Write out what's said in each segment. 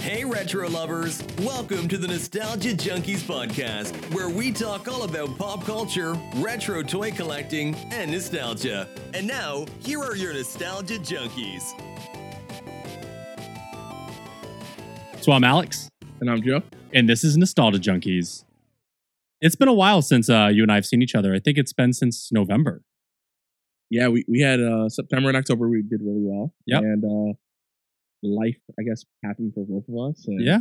Hey, retro lovers! Welcome to the Nostalgia Junkies podcast, where we talk all about pop culture, retro toy collecting, and nostalgia. And now, here are your Nostalgia Junkies. So I'm Alex, And I'm Joe. and this is Nostalgia Junkies. It's been a while since uh, you and I have seen each other. I think it's been since November. Yeah, we, we had uh, September and October. We did really well. Yeah. And uh, life, I guess, happened for both of us. And Yeah,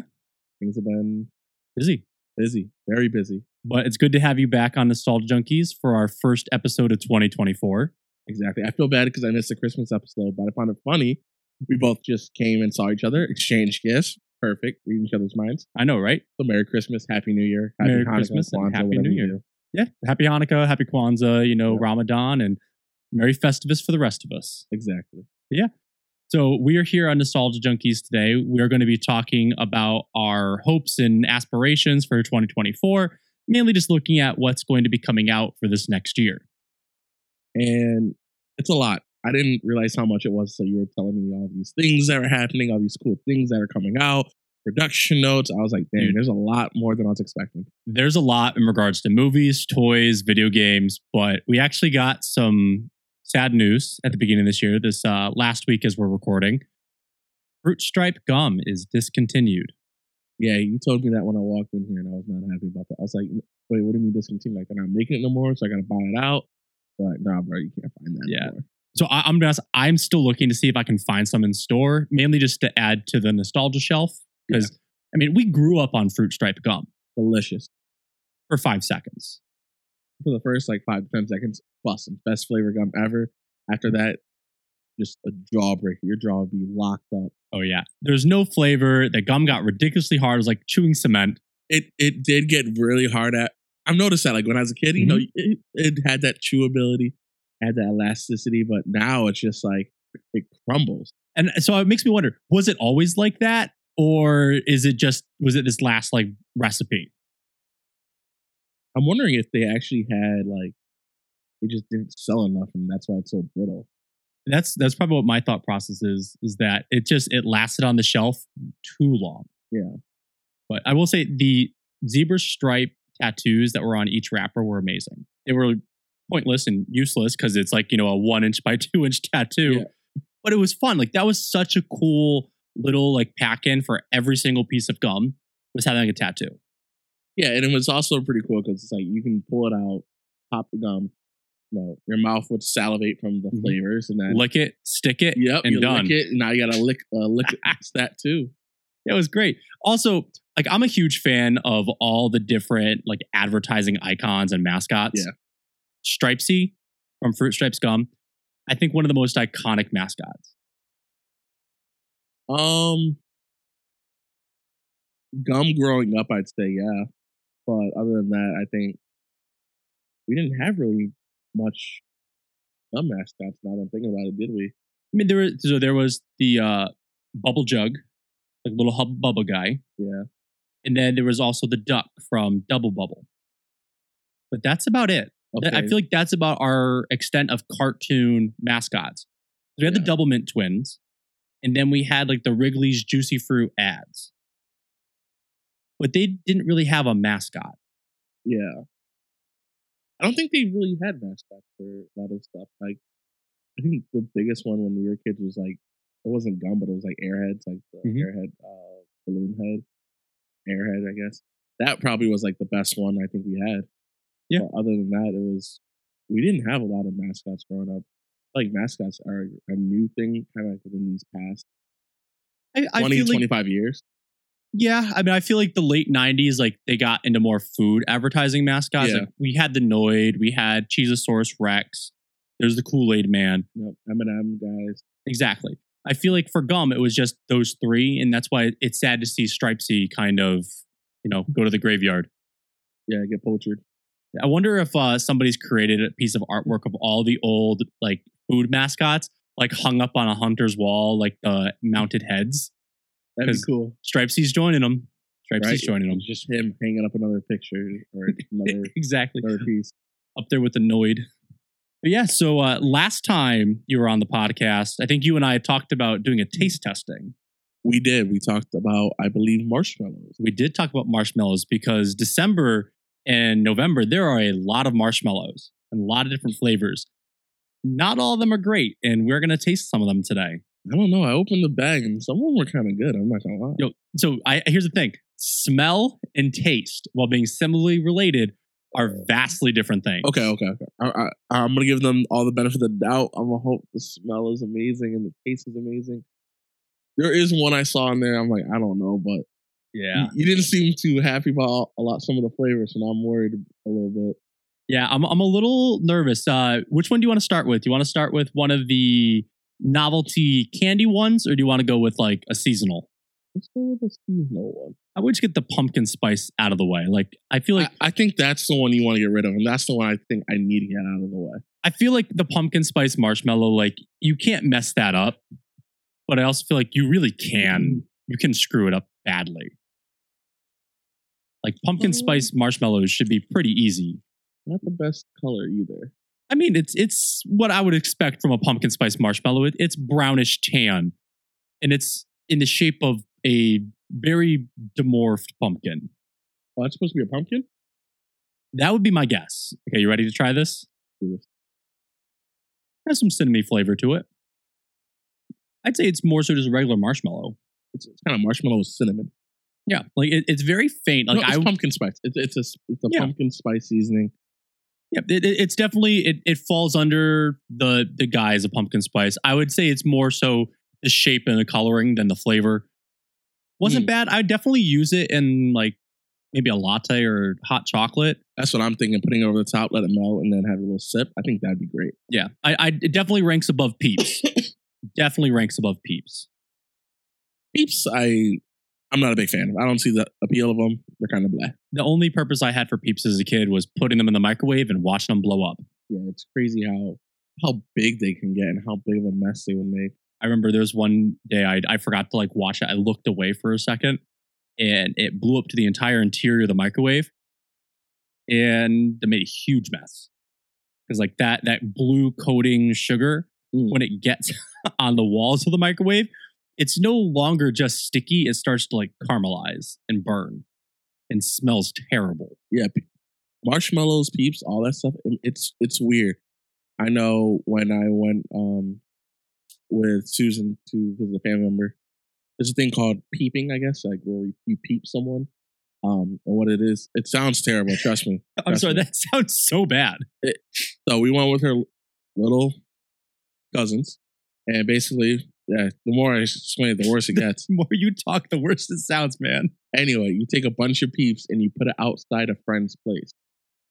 Things have been busy. busy, very busy. But it's good to have you back on Nostalgia Junkies for our first episode of 2024. Exactly. I feel bad because I missed the Christmas episode, but I found it funny. We both just came and saw each other, exchanged gifts. Perfect. Reading each other's minds. I know, right? So Merry Christmas, Happy New Year, Happy Merry Hanukkah, Christmas and Kwanzaa, Happy whatever New you Year. do. Yeah. Happy Hanukkah, Happy Kwanzaa, you know, Yeah. Ramadan, and Merry Festivus for the rest of us. Exactly. So we are here on Nostalgia Junkies today. We are going to be talking about our hopes and aspirations for 2024, mainly just looking at what's going to be coming out for this next year. And it's a lot. I didn't realize how much it was. So you were telling me all these things that are happening, all these cool things that are coming out, production notes. I was like, damn, Dude. there's a lot more than I was expecting. There's a lot in regards to movies, toys, video games, but we actually got some sad news at the beginning of this year. This uh, last week, as we're recording, Fruit Stripe gum is discontinued. Yeah, you told me that when I walked in here, and I was not happy about that. I was like, wait, what do you mean discontinued? Like they're not making it no more, so I got to buy it out. They're like, nah, bro, you can't find that Yeah. anymore. So I, I'm gonna honest, I'm still looking to see if I can find some in store, mainly just to add to the nostalgia shelf. Because I mean, we grew up on Fruit Stripe gum Delicious. for five seconds. For the first like five to ten seconds, busting. Best flavor gum ever. After that, just a jawbreaker. Your jaw would be locked up. Oh yeah, there's no flavor. The gum got ridiculously hard. It was like chewing cement. It it did get really hard at. I've noticed that like when I was a kid, you know, Mm-hmm. it, it had that chewability, had that elasticity, but now it's just like it crumbles. And so it makes me wonder: was it always like that, or is it just was it this last like recipe? I'm wondering if they actually had like they just didn't sell enough, and that's why it's so brittle. That's that's probably what my thought process is. Is that it just it lasted on the shelf too long. Yeah. But I will say the zebra stripe tattoos that were on each wrapper were amazing. They were pointless and useless because it's like, you know, a one inch by two inch tattoo. Yeah. But it was fun. Like that was such a cool little like pack in for every single piece of gum was having like a tattoo. Yeah, and it was also pretty cool because it's like you can pull it out, pop the gum, know, your mouth would salivate from the Mhm. flavors, and then Lick it, stick it, yep, and you done. lick it. And now you gotta lick, uh, lick that too. It was great. Also, like I'm a huge fan of all the different like advertising icons and mascots. Yeah. Stripesy from Fruit Stripes Gum. I think one of the most iconic mascots. Um, gum growing up, I'd say yeah, but other than that, I think we didn't have really much gum mascots. Now that I'm thinking about it, did we? I mean, there was so there was the uh, bubble jug, like little hub bubble guy, Yeah, and then there was also the duck from Double Bubble. But that's about it. That- I feel like that's about our extent of cartoon mascots. We had the Yeah. Doublemint twins, and then we had like the Wrigley's Juicy Fruit ads. But they didn't really have a mascot. Yeah. I don't think they really had mascots for a lot of stuff. Like, I think the biggest one when we were kids was like, it wasn't gum, but it was like airheads, like the Mhm. airhead, uh, balloon head, airhead, I guess. That probably was like the best one I think we had. Yeah. But other than that, it was, we didn't have a lot of mascots growing up. Like, mascots are a new thing kind of like within these past I, I 20, feel like 25 years. Yeah, I mean, I feel like the late '90s, like they got into more food advertising mascots. Yeah. Like we had the Noid, we had Cheesasaurus Rex. There's the Kool Aid Man. Yep. M&M guys. Exactly. I feel like for gum, it was just those three, and that's why it's sad to see Stripesy kind of, you know, go to the graveyard. Yeah, get poached. I wonder if uh, somebody's created a piece of artwork of all the old like food mascots, like hung up on a hunter's wall, like the mounted heads. That'd be cool. Stripesy's joining them. Stripesy's right? joining them. Just him hanging up another picture or another exactly. another piece. up there with the Noid. But yeah, so uh, last time you were on the podcast, I think you and I talked about doing a taste testing We did. We talked about, I believe, marshmallows. We did talk about marshmallows because December and November, there are a lot of marshmallows and a lot of different flavors. Not all of them are great, and we're going to taste some of them today. I don't know. I opened the bag and some of them were kind of good. I'm not gonna lie. Yo, so I here's the thing: smell and taste, while being similarly related, are vastly different things. Okay, okay, okay. I, I'm gonna give them all the benefit of the doubt. I'm gonna hope the smell is amazing and the taste is amazing. There is one I saw in there. I'm like, I don't know, but Yeah, you, you didn't seem too happy about a lot some of the flavors, and I'm worried a little bit. yeah. I'm I'm a little nervous. Uh, which one do you want to start with? Do you want to start with one of the novelty candy ones, or do you want to go with like a seasonal? Let's go with a seasonal one. I would just get the pumpkin spice out of the way. Like I feel like I, I think that's the one you want to get rid of, and that's the one I think I need to get out of the way. I feel like the pumpkin spice marshmallow, like you can't mess that up. But I also feel like you really can. Mm-hmm. You can screw it up badly. Like pumpkin Oh. spice marshmallows should be pretty easy. Not the best color either. I mean, it's it's what I would expect from a pumpkin spice marshmallow. It, it's brownish tan, and it's in the shape of a very demorphed pumpkin. Oh, that's supposed to be a pumpkin. That would be my guess. Okay, you ready to try this? Do this. Has some cinnamon flavor to it. I'd say it's more so just a regular marshmallow. It's, it's kind of marshmallow with cinnamon. Yeah, like it, it's very faint. Like no, it's I, pumpkin spice. It's it's a it's a Yeah. pumpkin spice seasoning. Yeah, it, it- it's definitely it, it falls under the the guise of pumpkin spice. I would say it's more so the shape and the coloring than the flavor. Wasn't Mm. bad. I'd definitely use it in like maybe a latte or hot chocolate. That's what I'm thinking. Putting it over the top, let it melt, and then have a little sip. I think that'd be great. Yeah, I, I it definitely ranks above Peeps. definitely ranks above Peeps. Peeps, I I'm not a big fan of. I don't see the appeal of them. They're kind of blah. The only purpose I had for Peeps as a kid was putting them in the microwave and watching them blow up. Yeah, it's crazy how how big they can get and how big of a mess they would make. I remember there was one day I, I forgot to like watch it. I looked away for a second and it blew up to the entire interior of the microwave and it made a huge mess. Because like that that blue coating sugar, Mm. when it gets on the walls of the microwave, it's no longer just sticky. It starts to like caramelize and burn and smells terrible. Yeah, marshmallows, peeps, all that stuff. It's it's weird. I know when I went um with Susan to visit a family member, there's a thing called peeping, I guess, like where you- peep someone. Um, and what it is, it sounds terrible. Trust me. I'm sorry, me. that sounds so bad. So we went with her little cousins, and basically, yeah. The more I explain it, the worse it gets. The more you talk, the worse it sounds, man. Anyway, you take a bunch of peeps and you put it outside a friend's place.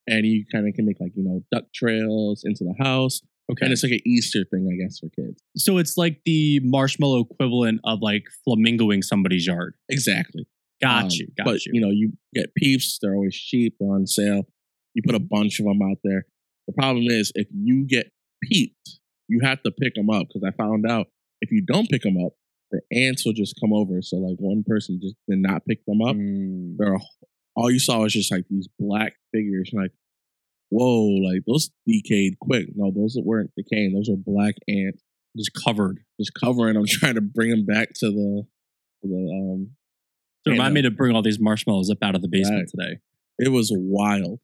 And you kind of can make like, you know, duck trails into the house. Okay. And it's like an Easter thing, I guess, for kids. So it's like the marshmallow equivalent of like flamingoing somebody's yard. Exactly. Got Um, you. Got but, you. you know, you get peeps, they're always cheap, they're on sale. You put a bunch of them out there. The problem is, if you get peeped, you have to pick them up because I found out if you don't pick them up, the ants will just come over. So, like, one person just did not pick them up. Mm. there are all you saw was just like these black figures like whoa like those decayed quick no those weren't decaying those are black ants Just covered. just covering them trying to bring them back to the to the um So remind me to bring all these marshmallows up out of the basement today. it was wild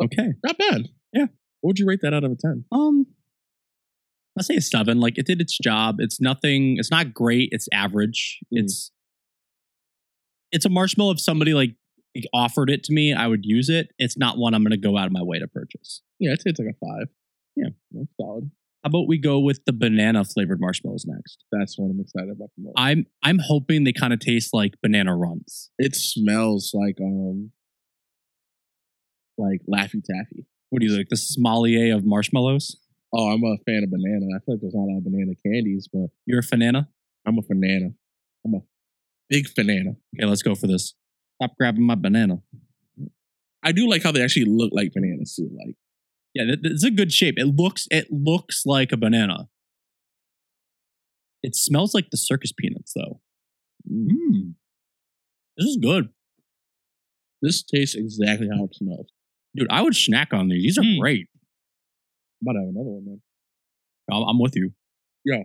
Okay. not bad Yeah. what would you rate that out of a 10 Um I'll say a seven. Like it did its job. It's nothing it's not great. It's average. Mm. It's it's a marshmallow. If somebody like offered it to me, I would use it. It's not one I'm gonna go out of my way to purchase. yeah i'd say it's like a five Yeah. that's solid How about we go with the banana flavored marshmallows next? that's what i'm excited about the most I'm I'm hoping they kind of taste like banana Runts. it smells like um like laffy taffy What do you like? The sommelier of marshmallows? Oh i'm a fan of banana i feel like there's not a lot of banana candies but You're a banana? I'm a banana. I'm a big banana. Okay, let's go for this. Stop grabbing my banana. I do like how they actually look like bananas too. Like Yeah, that, that's a good shape. It looks it looks like a banana. It smells like the circus peanuts though. Mm. This is good. this tastes exactly how it smells. Dude, I would snack on these. These are Mm. great. I'm about to have another one, man. I'm, I'm with you. Yeah.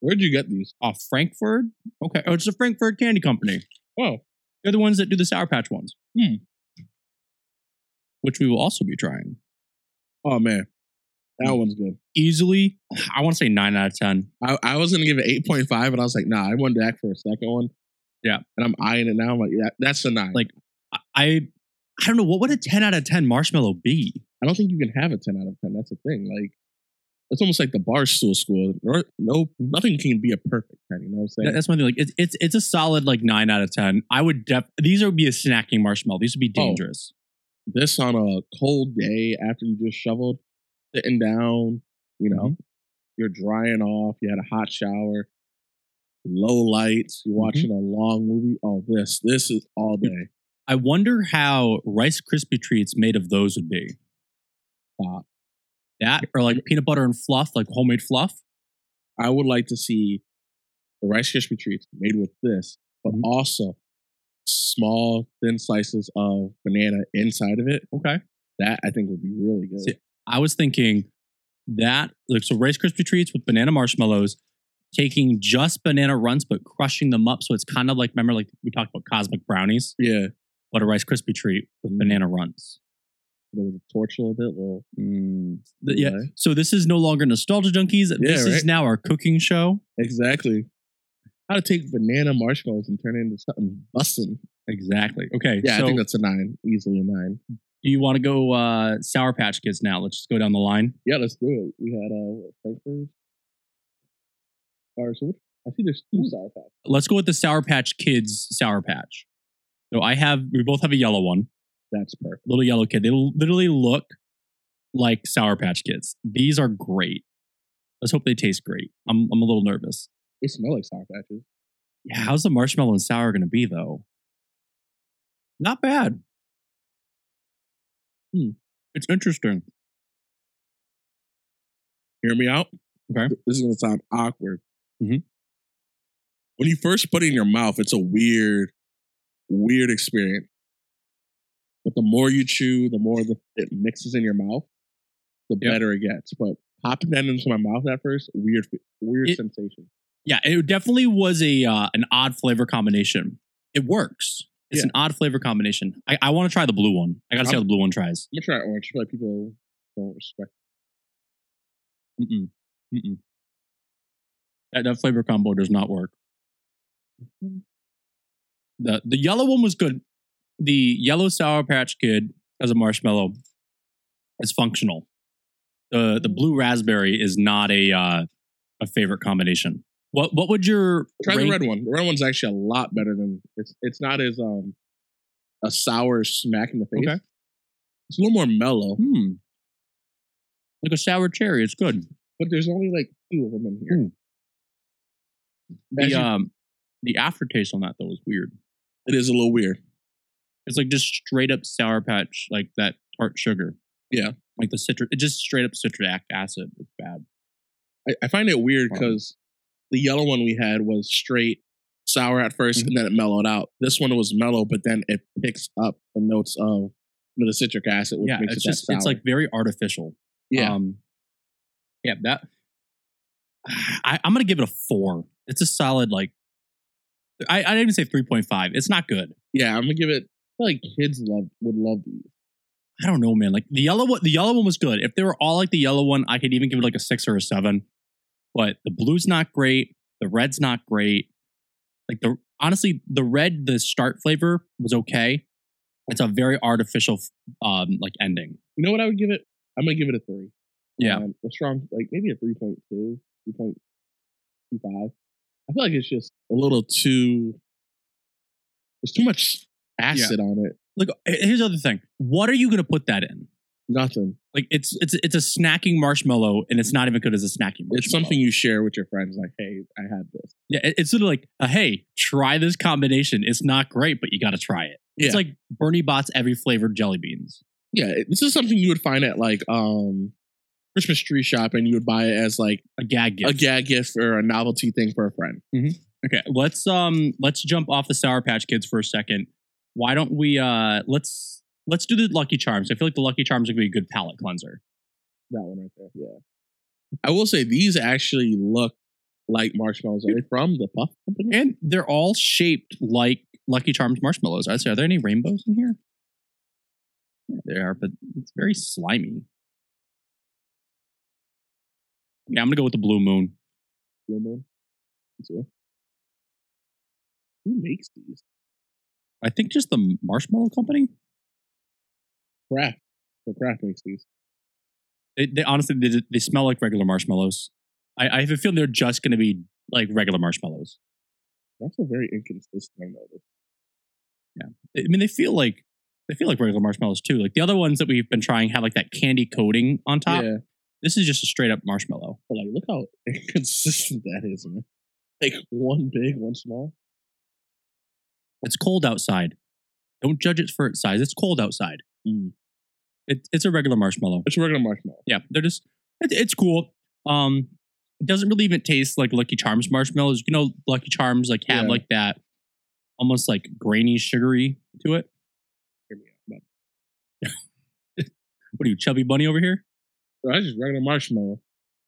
Where'd you get these? Uh, Frankford. Okay. Oh, it's the Frankford Candy Company. Oh, They're the ones that do the Sour Patch ones. Hmm. Which we will also be trying. oh man, that one's good. Easily, I want to say nine out of 10. I, I was gonna give it eight point five, but I was like, nah, I went back for a second one. Yeah. and I'm eyeing it now. I'm like, yeah, that's a nine. Like- I, I don't know. What would a 10 out of 10 marshmallow be? I don't think you can have a ten out of ten. That's the thing. Like, it's almost like the barstool school. No, no, nothing can be a perfect ten. You know what I'm saying? That's my thing. Like it's it's it's a solid like nine out of ten. I would def these would be a snacking marshmallow. These would be Oh. dangerous. this on a cold day after you just shoveled, sitting down, you know, Mm-hmm. you're drying off, you had a hot shower, low lights, Mm-hmm. you're watching a long movie. Oh, this, this is all day. I wonder how Rice Krispie treats made of those would be. That or like peanut butter and fluff, like homemade fluff. I would like to see the Rice Krispie treats made with this, but Mhm. also small, thin slices of banana inside of it. Okay. That I think would be really good. See, I was thinking that like so Rice Krispie treats with banana marshmallows, taking just banana Runts but crushing them up, so it's kind of like remember like we talked about cosmic brownies, yeah, but a Rice Krispie treat with banana Runts. With a torch a little bit, little. Th- yeah. way. So this is no longer nostalgia junkies. this is now our cooking show. Exactly. How to take banana marshmallows and turn it into something bussin'. Exactly. Okay. Yeah, so I think that's a nine, easily a nine. do you want to go uh, Sour Patch Kids now? Let's just go down the line. Yeah, let's do it. We had uh, Frankford. Or so which, I see there's two sour patch. Let's go with the Sour Patch Kids Sour Patch. So I have, we both have a yellow one, That's perfect. little yellow kid. They literally look like Sour Patch Kids. These are great. Let's hope they taste great. I'm, I'm a little nervous. They smell like sour patches. Yeah, how's the marshmallow and sour going to be though? Not bad. Hmm. It's interesting. Hear me out. Okay. This is gonna sound awkward. Mhm. When you first put it in your mouth, it's a weird, weird experience. But the more you chew, the more the, it mixes in your mouth, the Yep. better it gets. But popping that into my mouth at first, weird, weird It- sensation. Yeah, it definitely was a uh, an odd flavor combination. It works. It's Yeah. an odd flavor combination. I, I want to try the blue one. I got to see how the blue one tries. I'm gonna try orange. I feel like people don't respect. Mm-mm. Mm-mm. That, that flavor combo does not work. The the yellow one was good. The yellow sour patch kid as a marshmallow is functional. The the blue raspberry is not a uh, a favorite combination. What what would your Try the red one. The red one's actually a lot better than it's. It's not as um a sour smack in the face. Okay. It's a little more mellow, Hmm. Like a sour cherry. It's good. but there's only like two of them in here. As The you- um the aftertaste on that though is weird. it is a little weird. It's like just straight up sour patch, like that tart sugar. Yeah. Like the citric, it just straight up citric acid. It's bad. I, I find it weird because the yellow one we had was straight sour at 1st Mhm. and then it mellowed out. This one was mellow, but then it picks up the notes of the citric acid, which yeah, makes it's it just it's like very artificial. yeah, Um, yeah, that I, I'm gonna give it a four. It's a solid like I, I didn't even say three point five. It's not good. yeah. I'm gonna give it. Feel like kids love would love these. I don't know, man. Like the yellow one, the yellow one was good. If they were all like the yellow one, I could even give it like a six or a seven. But the blue's not great. The red's not great. Like the honestly, the red, the start flavor was okay. It's a very artificial, um, like ending. You know what I would give it? I'm gonna give it a three. Yeah. um, a strong like maybe a 3.2, 3.25. I feel like it's just a little too. it's too much acid on it. Look, here's the other thing. What are you gonna put that in? Nothing. Like it's it's it's a snacking marshmallow, and it's not even good as a snacking marshmallow. It's something you share with your friends. Like, hey, I had this. Yeah, it- it's sort of like, uh, hey, try this combination. It's not great, but you got to try it. It's like Bertie Bott's every flavored jelly beans. Yeah, this is something you would find at like um Christmas tree shop, and you would buy it as like A gag gift. a gag gift or a novelty thing for a friend. Okay, let's um let's jump off the Sour Patch Kids for a second. Why don't we uh let's let's do the Lucky Charms. I feel like the Lucky Charms are gonna be a good palate cleanser. That one right there. Yeah. I will say these actually look like marshmallows. Are they from the Puff Company? And they're all shaped like Lucky Charms marshmallows. I say, are there any rainbows in here? Yeah, there are, but it's very slimy. Yeah, I'm gonna go with the Blue Moon. Blue Moon. Who makes these? I think just the Marshmallow Company. Kraft. So Kraft makes these. They, they honestly they, they smell like regular marshmallows. I, I have a feeling they're just gonna be like regular marshmallows. That's a very inconsistent. I noticed. Yeah, I mean, they feel like they feel like regular marshmallows too. Like the other ones that we've been trying have like that candy coating on top. Yeah, This is just a straight up marshmallow. but like, look how inconsistent that is, man. Like one big, one small. It's cold outside. Don't judge it for its size. It's cold outside. Mm. It, it's a regular marshmallow. It's a regular marshmallow. Yeah, they're just it, it's cool. Um, it doesn't really even taste like Lucky Charms marshmallows. You know, Lucky Charms like have Yeah. like that almost like grainy, sugary to it. Hear me out. What are you, chubby bunny over here? But that's just regular marshmallow.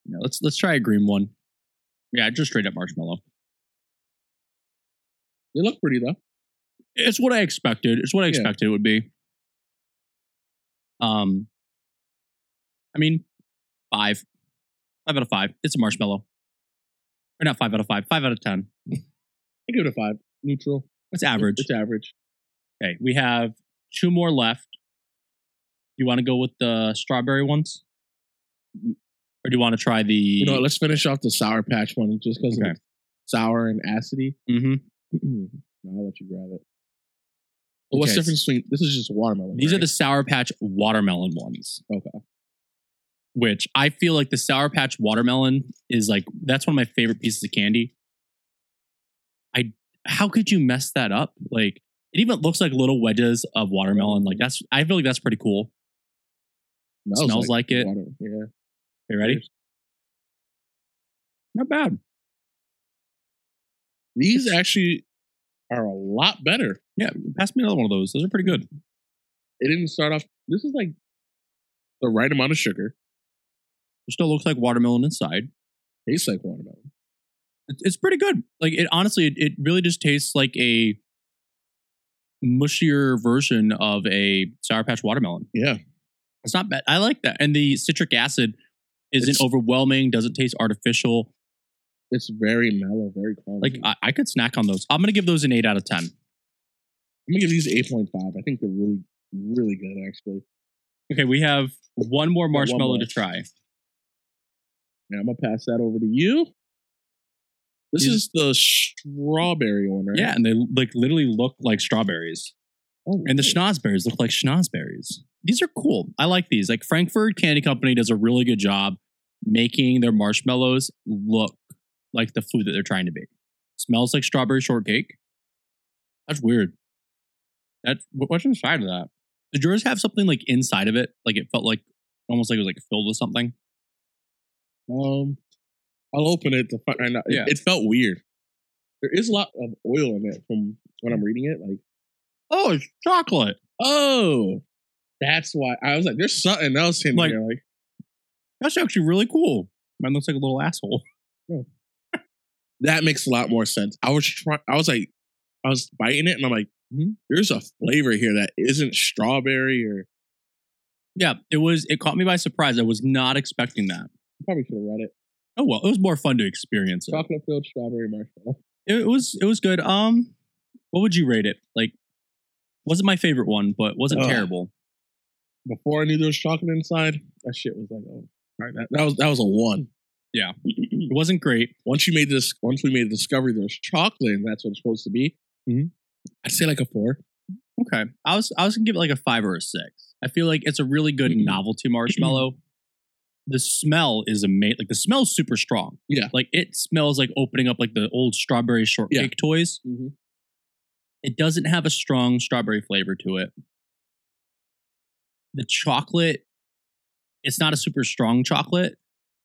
Yeah, let's let's try a green one. Yeah, just straight up marshmallow. They look pretty though. It's what I expected. It's what I Yeah. expected it would be. Um, I mean, five, five out of five. It's a marshmallow, or not five out of five. Five out of ten. I give it a five. Neutral. It's average. It's average. Okay, we have two more left. You want to go with the strawberry ones, or do you want to try the? You know, what, let's finish off the Sour Patch one just because Okay. it's sour and acidy. Mhm. I'll let you grab it. Well, what's the difference between this is just watermelon? These are the Sour Patch watermelon ones. okay. which I feel like the Sour Patch watermelon is like that's one of my favorite pieces of candy. I how could you mess that up? Like it even looks like little wedges of watermelon. Like that's I feel like that's pretty cool. Smells like it. water- Yeah. You ready? Not bad. These actually are a lot better. Yeah, pass me another one of those. Those are pretty good. It didn't start off. This is like the right amount of sugar. It still looks like watermelon inside. Tastes like watermelon. It's, it's pretty good. Like it honestly, it, it really just tastes like a mushier version of a Sour Patch watermelon. Yeah. It's not bad. I like that. And the citric acid isn't It's- overwhelming, doesn't taste artificial. It's very mellow, very calm. Like I, I could snack on those. I'm gonna give those an eight out of ten. I'm gonna give these eight point five. I think they're really, really good actually. Okay, we have one more one marshmallow more. to try. And I'm gonna pass that over to you. This These- is the strawberry one, right? Yeah, and they like literally look like strawberries. Oh, And the schnozberries look like schnozberries. These are cool. I like these. Like Frankford Candy Company does a really good job making their marshmallows look like the food that they're trying to be. Smells like strawberry shortcake. That's weird. That's what's inside of that? Did yours have something like inside of it? Like it felt like almost like it was like filled with something. Um, I'll open it to find out. Yeah. it felt weird. There is a lot of oil in it from when I'm reading it. Like, Oh, it's chocolate. oh, that's why I was like, "There's something else in Like- here." Like, That's actually really cool. Mine looks like a little asshole. That makes a lot more sense. I was trying. I was like, I was biting it, and I'm like, Mhm. "There's a flavor here that isn't strawberry or." Yeah, it was. It caught me by surprise. I was not expecting that. I probably should have read it. Oh well, it was more fun to experience it. Chocolate filled strawberry marshmallow. it, was it was good. Um, what would you rate it? Like, wasn't my favorite one, but wasn't Ugh. terrible. Before I knew there was chocolate inside, that shit was like, "Oh, all right, that, that was that was a one." Yeah. It wasn't great. once you made this, once we made the discovery there was chocolate, and that's what it's supposed to be. Mhm. I'd say like a four. Okay, I was I was gonna give it like a five or a six. I feel like it's a really good Mhm. novelty marshmallow. the smell is amazing. Like the smell's super strong. Yeah. like it smells like opening up like the old strawberry shortcake toys. It doesn't have a strong strawberry flavor to it. The chocolate, it's not a super strong chocolate.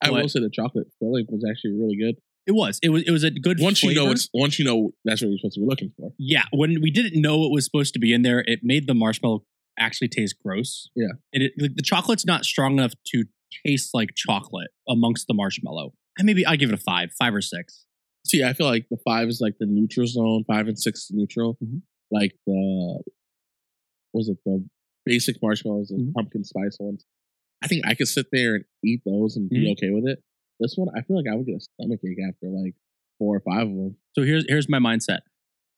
I will say the chocolate filling was actually really good. It was. It was. It was a good. Once you know it's once you know that's what you're supposed to be looking for. Yeah, when we didn't know it was supposed to be in there, it made the marshmallow actually taste gross. Yeah. and it, like, the chocolate's not strong enough to taste like chocolate amongst the marshmallow. And maybe I give it a five, five or six. See, I feel like the five is like the neutral zone. Five and six is neutral. Mhm. Like the was it the basic marshmallows, the Mhm. pumpkin spice ones. I think I could sit there and eat those and be Mhm. okay with it. This one, I feel like I would get a stomach ache after like four or five of them. So here's here's my mindset.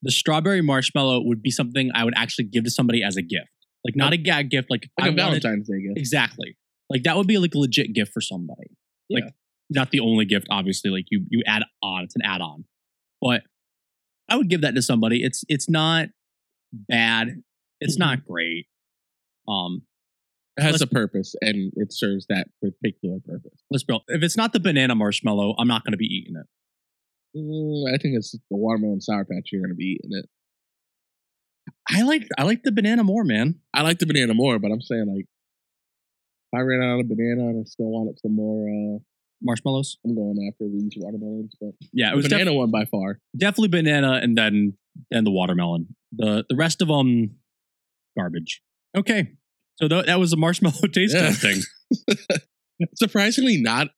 The strawberry marshmallow would be something I would actually give to somebody as a gift. Like not a gag gift, like, Like a wanted- Valentine's Day gift. Exactly. Like that would be like a legit gift for somebody. Like not the only gift, obviously. Like you you add on, it's an add on. But I would give that to somebody. It's it's not bad. It's not great. Um, It has Let's- a purpose and it serves that particular purpose. let's be if it's not the banana marshmallow, I'm not going to be eating it. Mm, I think it's the watermelon sour patch. You're gonna be eating it. I like I like the banana more, man. I like the banana more, but I'm saying like, if I ran out of banana and I still wanted some more, uh, Marshmallows. I'm going after these watermelons. But Yeah, it was def- banana one by far. definitely banana and then then the watermelon. The the rest of them garbage. Okay. So th- that was a marshmallow taste Yeah. testing. Surprisingly, not.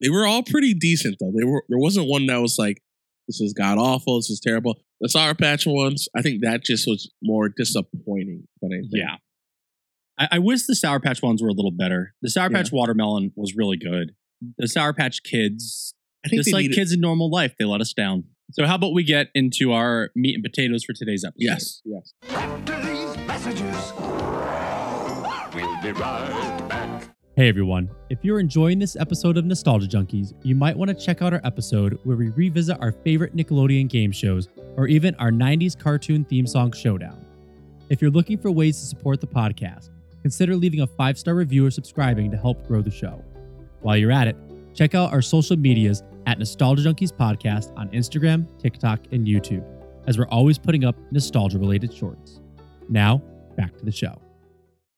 They were all pretty decent though. They were. There wasn't one that was like, "This is god awful. This is terrible." The sour patch ones, I think that just was more disappointing than anything. Yeah. I, I wish the Sour Patch ones were a little better. The Sour Yeah. Patch watermelon was really good. The Sour Patch kids, I think just like needed- kids in normal life, they let us down. So how about we get into our meat and potatoes for today's episode? Yes, yes. After these messages, we'll be right back. Hey everyone, if you're enjoying this episode of Nostalgia Junkies, you might want to check out our episode where we revisit our favorite Nickelodeon game shows or even our 90s cartoon theme song showdown. If you're looking for ways to support the podcast, consider leaving a five star review or subscribing to help grow the show. While you're at it, check out our social medias at Nostalgia Junkies Podcast on Instagram, TikTok, and YouTube, as we're always putting up nostalgia related shorts. Now, back to the show.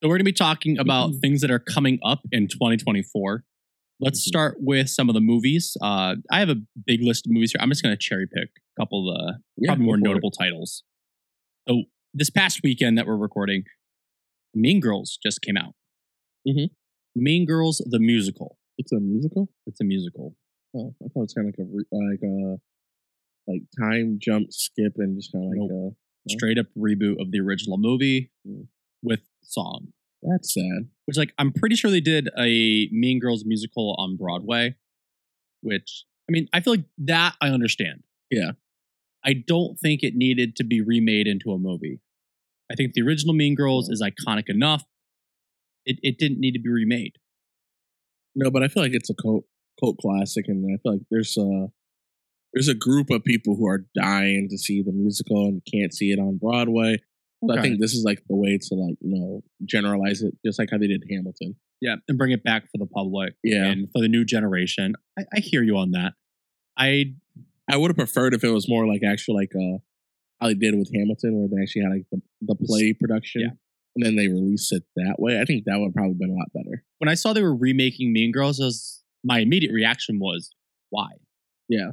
So we're going to be talking about Mhm. things that are coming up in 2024. Let's Mhm. start with some of the movies. Uh, I have a big list of movies here. I'm just going to cherry pick a couple of the Yeah, probably more for it. notable titles. So this past weekend that we're recording, Mean Girls just came out. Mhm. Mean Girls the musical. It's a musical. It's a musical. Oh, I thought it was kind of like a re- like a like time jump skip and just kind of like Nope. uh Yeah. Straight up reboot of the original movie Mm. Song. that's sad. Which like I'm pretty sure they did a Mean Girls musical on Broadway. Which I mean, I feel like that I understand. Yeah. I don't think it needed to be remade into a movie. I think the original Mean Girls is iconic enough. It it didn't need to be remade. No, but I feel like it's a cult cult classic, and I feel like there's a there's a group of people who are dying to see the musical and can't see it on Broadway. So I think this is like the way to like you know generalize it, just like how they did Hamilton. Yeah, and bring it back for the public Yeah, and for the new generation. I, I hear you on that. I I would have preferred if it was more like actual like uh how they did with Hamilton, where they actually had like the the play production, Yeah. and then they released it that way. I think that would have probably been a lot better. when I saw they were remaking Mean Girls, was, my immediate reaction was, why? Yeah.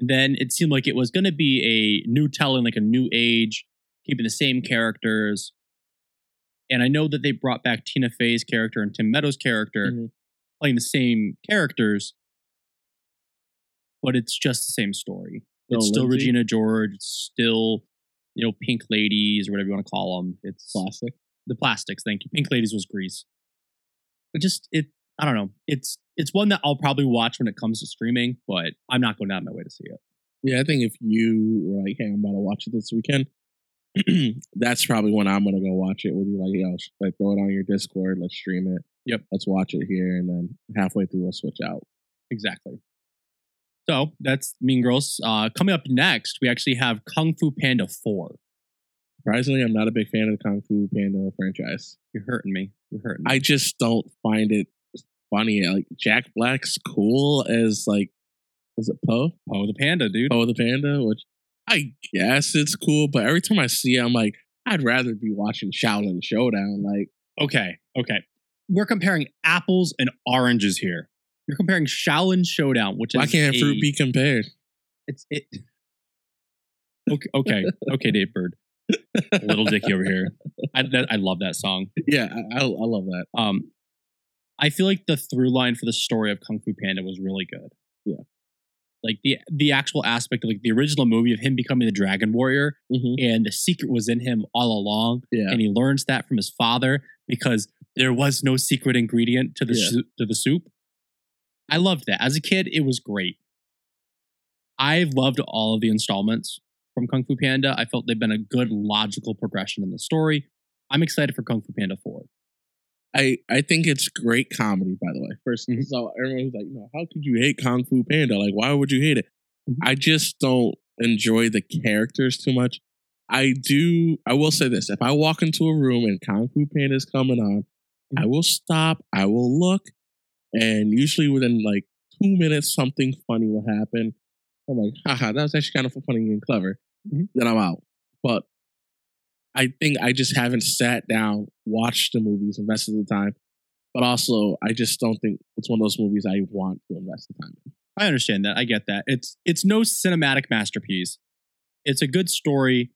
And then it seemed like it was going to be a new telling, like a new age, keeping the same characters. And I know that they brought back Tina Fey's character and Tim Meadows' character, Mhm. playing the same characters, but it's just the same story. It's still Lindsay? Regina George. It's still, you know, Pink Ladies or whatever you want to call them. It's Plastic. the plastics. Thank you. Pink Ladies was Grease. It just it. I don't know. It's it's one that I'll probably watch when it comes to streaming, but I'm not going down my way to see it. Yeah, I think if you were like, "Hey, I'm about to watch it this weekend," that's probably when I'm gonna go watch it with you. Like, yo, like throw it on your Discord, let's stream it. Yep. let's watch it here, and then halfway through we'll switch out. Exactly. So that's Mean Girls. Uh, coming up next, we actually have Kung Fu Panda Four. Surprisingly, I'm not a big fan of the Kung Fu Panda franchise. You're hurting me. You're hurting me. I just don't find it funny. Like Jack Black's cool as like, was it Po? oh, the panda, dude. Poe the Panda, which I guess it's cool, but every time I see it, I'm like, I'd rather be watching Xiaolin Showdown. Like, Okay, okay. We're comparing apples and oranges here. You're comparing Xiaolin Showdown, which is why can't a- fruit be compared? It's it. Okay, okay, okay, Dave Burd, little Dicky over here. I that, I love that song. Yeah, I, I, I love that. Um, I feel like the through line for the story of Kung Fu Panda was really good. Like the the actual aspect of like the original movie of him becoming the Dragon Warrior, Mhm. and the secret was in him all along, Yeah. and he learns that from his father because there was no secret ingredient to the Yeah. to the soup. I loved that as a kid. It was great. I've loved all of the installments from Kung Fu Panda. I felt they've been a good logical progression in the story. I'm excited for Kung Fu Panda 4. I I think it's great comedy. By the way, 1st Mhm. so everyone's was like, "No, how could you hate Kung Fu Panda? Like, why would you hate it?" Mhm. I just don't enjoy the characters too much. I do. I will say this: if I walk into a room and Kung Fu Panda is coming on, Mm-hmm. I will stop. I will look, and usually within like two minutes, something funny will happen. I'm like, haha, that was actually kind of funny and clever. Mhm. Then I'm out. But I think I just haven't sat down, watched the movies, invested the time. But also, I just don't think it's one of those movies I want to invest the time in. I understand that. I get that. It's it's no cinematic masterpiece. It's a good story.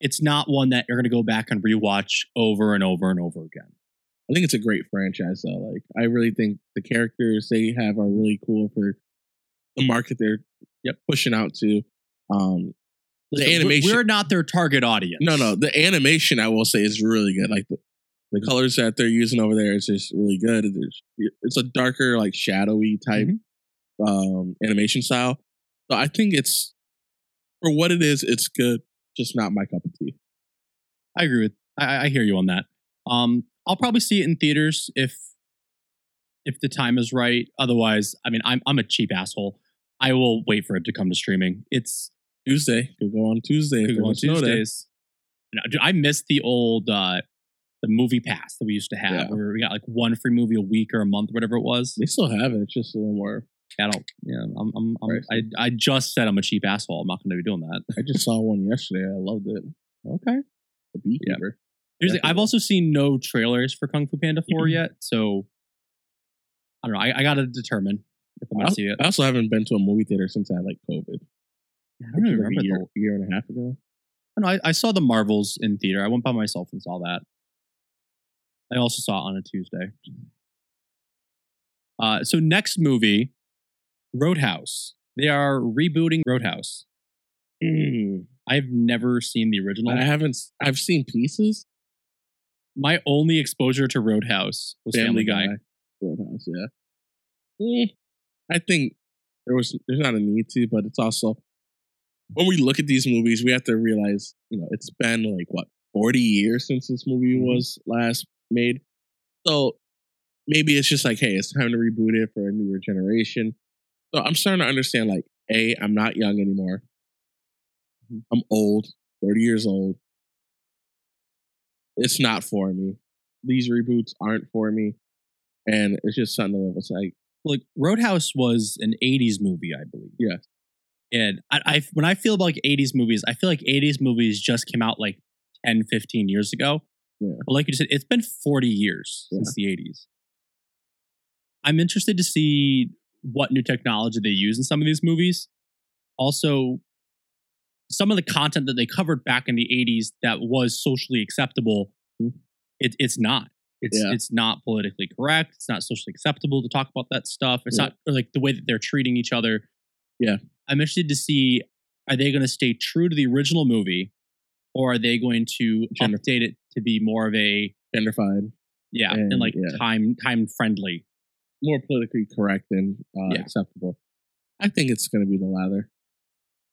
It's not one that you're going to go back and rewatch over and over and over again. I think it's a great franchise, though. Like, I really think the characters they have are really cool for the market they're Yep. pushing out to. Um, the we're- animation, We're not their target audience. no, no, the animation I will say is really good. Like the, the colors that they're using over there is just really good. There's, it's a darker, like shadowy type Mm-hmm. um, animation style. So I think it's for what it is, it's good. Just not my cup of tea. I agree with. I, I hear you on that. Um, I'll probably see it in theaters if if the time is right. Otherwise, I mean, I'm I'm a cheap asshole. I will wait for it to come to streaming. It's Tuesday could go on Tuesday. could go on there's a snow day. Tuesdays. Dude, I miss the old uh the MoviePass that we used to have, Yeah. where we got like one free movie a week or a month, or whatever it was. They still have it. It's just a little more. I don't. Yeah, I'm. I'm, I'm I, I just said I'm a cheap asshole. I'm not going to be doing that. I just saw one yesterday. I loved it. Okay. The Beekeeper. The, I've also seen no trailers for Kung Fu Panda 4 yet, so I don't know. I, I got to determine if I'm going to see it. I also haven't been to a movie theater since I had like COVID. I don't Like remember. a year, the- year and a half ago. I, don't know, I, I saw the Marvels in theater. I went by myself and saw that. I also saw it on a Tuesday. Uh, so next movie, Roadhouse. They are rebooting Roadhouse. Mm. I've never seen the original. I haven't. I've seen pieces. My only exposure to Roadhouse was Family, Guy. Roadhouse. Yeah. Eh, I think there was. There's not a need to, but it's also when we look at these movies, we have to realize, you know, it's been like what 40 years since this movie Mhm. was last made. So maybe it's just like, hey, it's time to reboot it for a newer generation. So I'm starting to understand, like, a, I'm not young anymore. Mhm. I'm old, 30 years old. It's not for me. These reboots aren't for me. And it's just something that was like, like Roadhouse was an 80s movie, I believe. Yes. And I, I when I feel about like 80s movies, I feel like 80s movies just came out like 10, 15 years ago. Yeah. But like you said, it's been 40 years Yeah. since the 80s. I'm interested to see what new technology they use in some of these movies. Also, some of the content that they covered back in the 80s that was socially acceptable, Mhm. it, it's not. It's Yeah. it's not politically correct. It's not socially acceptable to talk about that stuff. It's not like the way that they're treating each other. Yeah. I'm interested to see are they going to stay true to the original movie or are they going to Gender- update it to be more of a gentrified, yeah, And, and like yeah. time time friendly. more politically correct and uh, Yeah. acceptable. I think it's going to be the latter.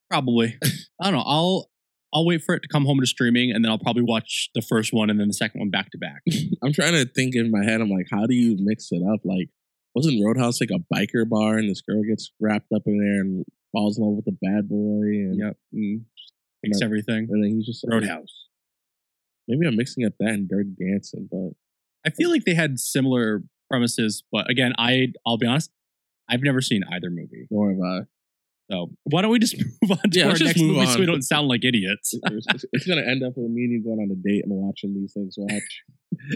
Probably. I don't know. I'll I'll wait for it to come home to streaming and then I'll probably watch the first one and then the second one back to back. I'm trying to think in my head. I'm like, how do you mix it up? Like, wasn't Roadhouse like a biker bar and this girl gets wrapped up in there and falls in love with the bad boy? And, yep. Mm, Right. everything. and then he's just like, Roadhouse. Maybe I'm mixing up that and Dirty Dancing, but I feel like they had similar premises, but again, I I'll be honest, I've never seen either movie. nor have I. So why don't we just move on to Yeah, our next movie so we don't sound like idiots? It's, it's- gonna end up with me and you going on a date and watching these things. Watch.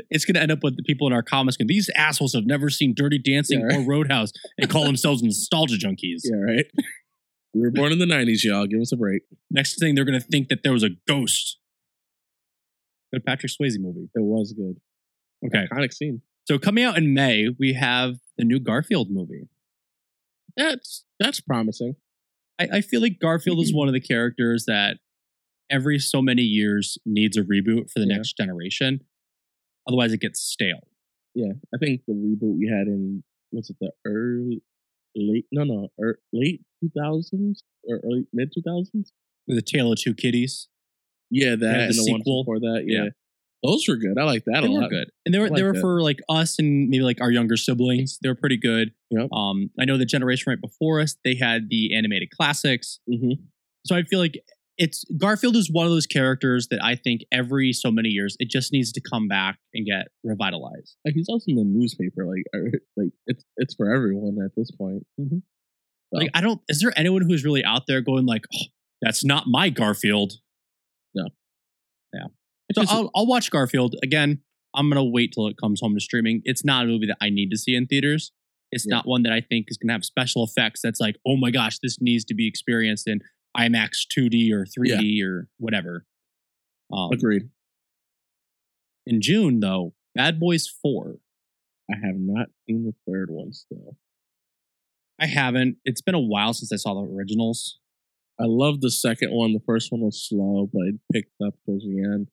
It's going to end up with the people in our comments going, these assholes have never seen Dirty Dancing Yeah, right. or Roadhouse and call themselves nostalgia junkies. yeah, right. We were born in the '90s, y'all. Give us a break. Next thing, they're going to think that there was a ghost. Good Patrick Swayze movie. It was good. Okay. Iconic scene. So coming out in May, we have the new Garfield movie. That's that's promising. I, I feel like Garfield is one of the characters that every so many years needs a reboot for the Yeah. next generation. Otherwise, it gets stale. Yeah, I think the reboot we had in was it the early, late? No, no, er, late two thousands or early mid two thousands. The Tail of Two Kitties. Yeah, that the and the sequel. before that. Yeah. Yeah. those were good. I like that They a lot. good, and they were they were that. for like us and maybe like our younger siblings. They were pretty good. Yep. Um, I know the generation right before us, they had the animated classics. hmm So I feel like it's Garfield is one of those characters that I think every so many years it just needs to come back and get revitalized. Like he's also in the newspaper. Like, er, like it's it's for everyone at this point. Mhm. So, Like I don't. Is there anyone who's really out there going like, oh, "That's not my Garfield"? No. Yeah. It's So just- I'll, I'll watch Garfield again. I'm gonna wait till it comes home to streaming. It's not a movie that I need to see in theaters. It's Yeah. not one that I think is gonna have special effects. That's like, oh my gosh, this needs to be experienced in IMAX 2D or 3D or whatever. Um, agreed. in June though, Bad Boys Four. I have not seen the third one still. I haven't. It's been a while since I saw the originals. I love the second one. The first one was slow, but it picked up towards the end.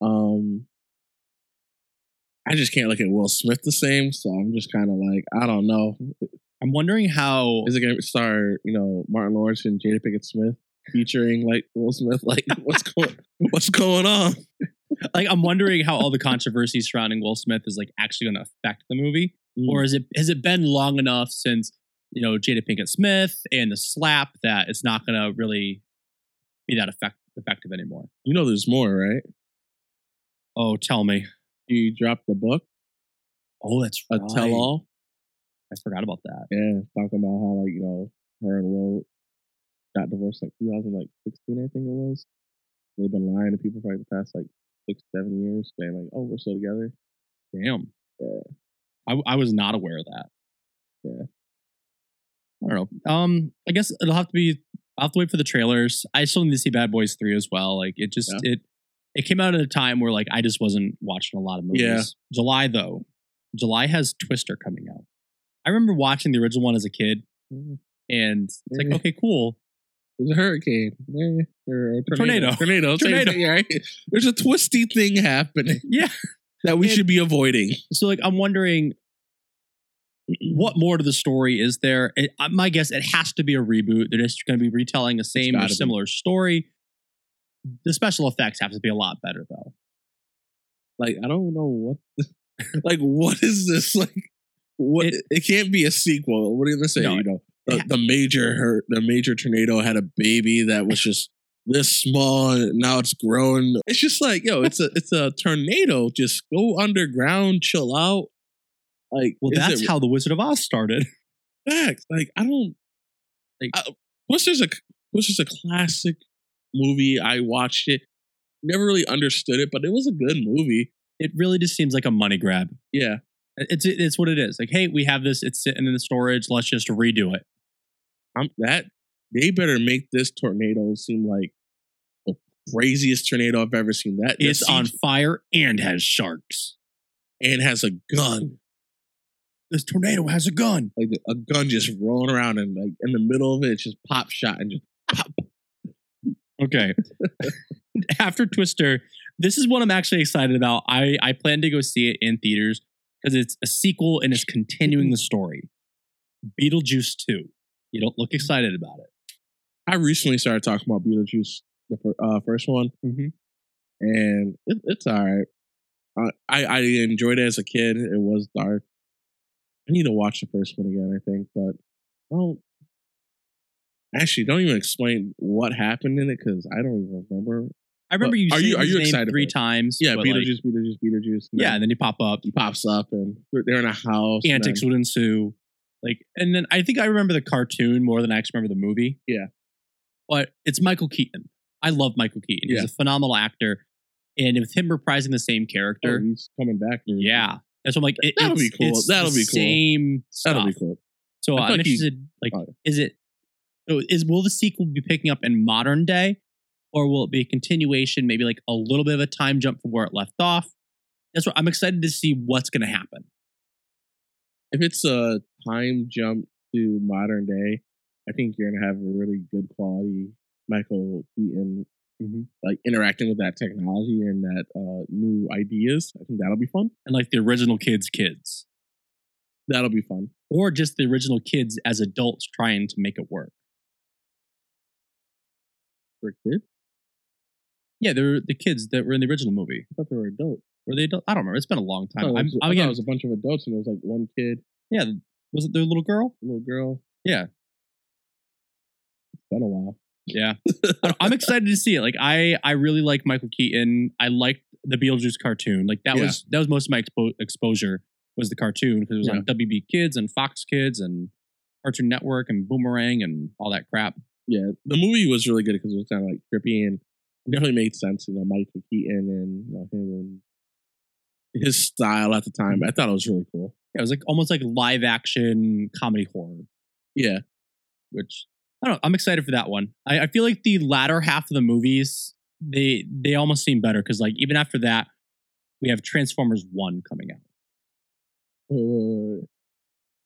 Um, I just can't look at Will Smith the same, so I'm just kind of like, I don't know. I'm wondering how Is it going to star, you know, Martin Lawrence and Jada Pinkett Smith featuring like Will Smith? Like, what's going, what's going on? like I'm wondering how all the controversy surrounding Will Smith is like actually going to affect the movie, Mm. or is it has it been long enough since you know Jada Pinkett Smith and the slap that it's not going to really be that effect, effective anymore? You know, there's more, right? Oh, tell me. You dropped the book, Oh, that's a right. tell all. I forgot about that. Yeah, talking about how like you know her and Will got divorced like 2016, I think it was. They've been lying to people for like the past like six, seven years, saying like, "Oh, we're still together." Damn. Yeah. I, I was not aware of that. Yeah. I don't know. Um, I guess it'll have to be. I'll have to wait for the trailers. I still need to see Bad Boys Three as well. Like it just Yeah. it it came out at a time where like I just wasn't watching a lot of movies. Yeah. July though, July has Twister coming out. I remember watching the original one as a kid, Mm, and it's like okay, cool. There's a hurricane, or a Tornado. tornado, tornado, Tornado. thing. There's a twisty thing happening Yeah. that we It- should be avoiding. So like I'm wondering what more to the story is there? It, uh, my guess it has to be a reboot. They're just going to be retelling the same or gotta be. similar story. The special effects have to be a lot better though. Like I don't know what, like what is this? Like what? It, It- can't be a sequel. What are you gonna say? No, you know, the, the major hurt, the major tornado had a baby that was just this small, and now it's grown. It's just like yo, it's a it's a tornado. Just go underground, chill out. Like Well, that's it how the Wizard of Oz started. facts. Like I don't Like- I, Twister's a Twister's a classic movie. I watched it, never really understood it, but it was a good movie. It really just seems like a money grab. Yeah, It's it's what it is. Like, hey, we have this. It's sitting in the storage. Let's just redo it. I'm that they better make this tornado seem like the craziest tornado I've ever seen. That that It's on fire and has sharks. and has a gun, This tornado has a gun. like a gun just rolling around and like in the middle of it, it's just pop shot and just pop. Okay. After Twister, this is what I'm actually excited about. I, I plan to go see it in theaters because it's a sequel and it's continuing the story. Beetlejuice 2. You don't look excited about it. I recently started talking about Beetlejuice, the uh, first one, Mhm. and it, it's all right. I I enjoyed it as a kid. It was dark. I need to watch the first one again. I think, but well, actually, don't even explain what happened in it because I don't even remember. I remember But you are you- are you excited three times. Yeah, but, like, Beetlejuice, Beetlejuice, Beetlejuice. and yeah, then and then he pop up. he pops up and they're, they're in a house. Antics then- would ensue. Like, and then I think I remember the cartoon more than I actually remember the movie. Yeah. But it's Michael Keaton. I love Michael Keaton. He's a phenomenal actor. And with him reprising the same Oh, character, he's coming back. yeah. That's what I'm like. It, That'll it's- be cool. That'll be cool. Same that'll be cool. So I I'm he- interested. Like, Oh. is it? So is will the sequel be picking up in modern day, or will it be a continuation? Maybe like a little bit of a time jump from where it left off. That's what I'm excited to see what's going to happen. If it's a time jump to modern day, I think you're gonna have a really good quality Michael Keaton Mhm. like interacting with that technology and that uh new ideas. I think that'll be fun. And like the original kids' kids. That'll be fun. Or just the original kids as adults trying to make it work. For kids. Yeah, they're the kids that were in the original movie. I thought they were adults. Were they adult? I don't remember. It's been a long I time. thought, it I'm, was, I I'm thought again, it was a bunch of adults and there was like one kid, yeah, was it their little girl? little girl. Yeah. It's been a while. Yeah. I'm excited to see it. Like I I really like Michael Keaton. I liked the Beetlejuice cartoon. Like that Yeah. was that was most of my expo- exposure was the cartoon because it was Yeah. on WB Kids and Fox Kids and Cartoon Network and Boomerang and all that crap. Yeah, the movie was really good because it was kind of like trippy and it definitely made sense. You know, Michael Keaton and you know him and his style at the time. Mm-hmm. I thought it was really cool. Yeah, it was like almost like live action comedy horror, Yeah, which I don't know. I'm excited for that one. I, I feel like the latter half of the movies they they almost seem better because like even after that we have Transformers One coming out. Wait, wait, wait.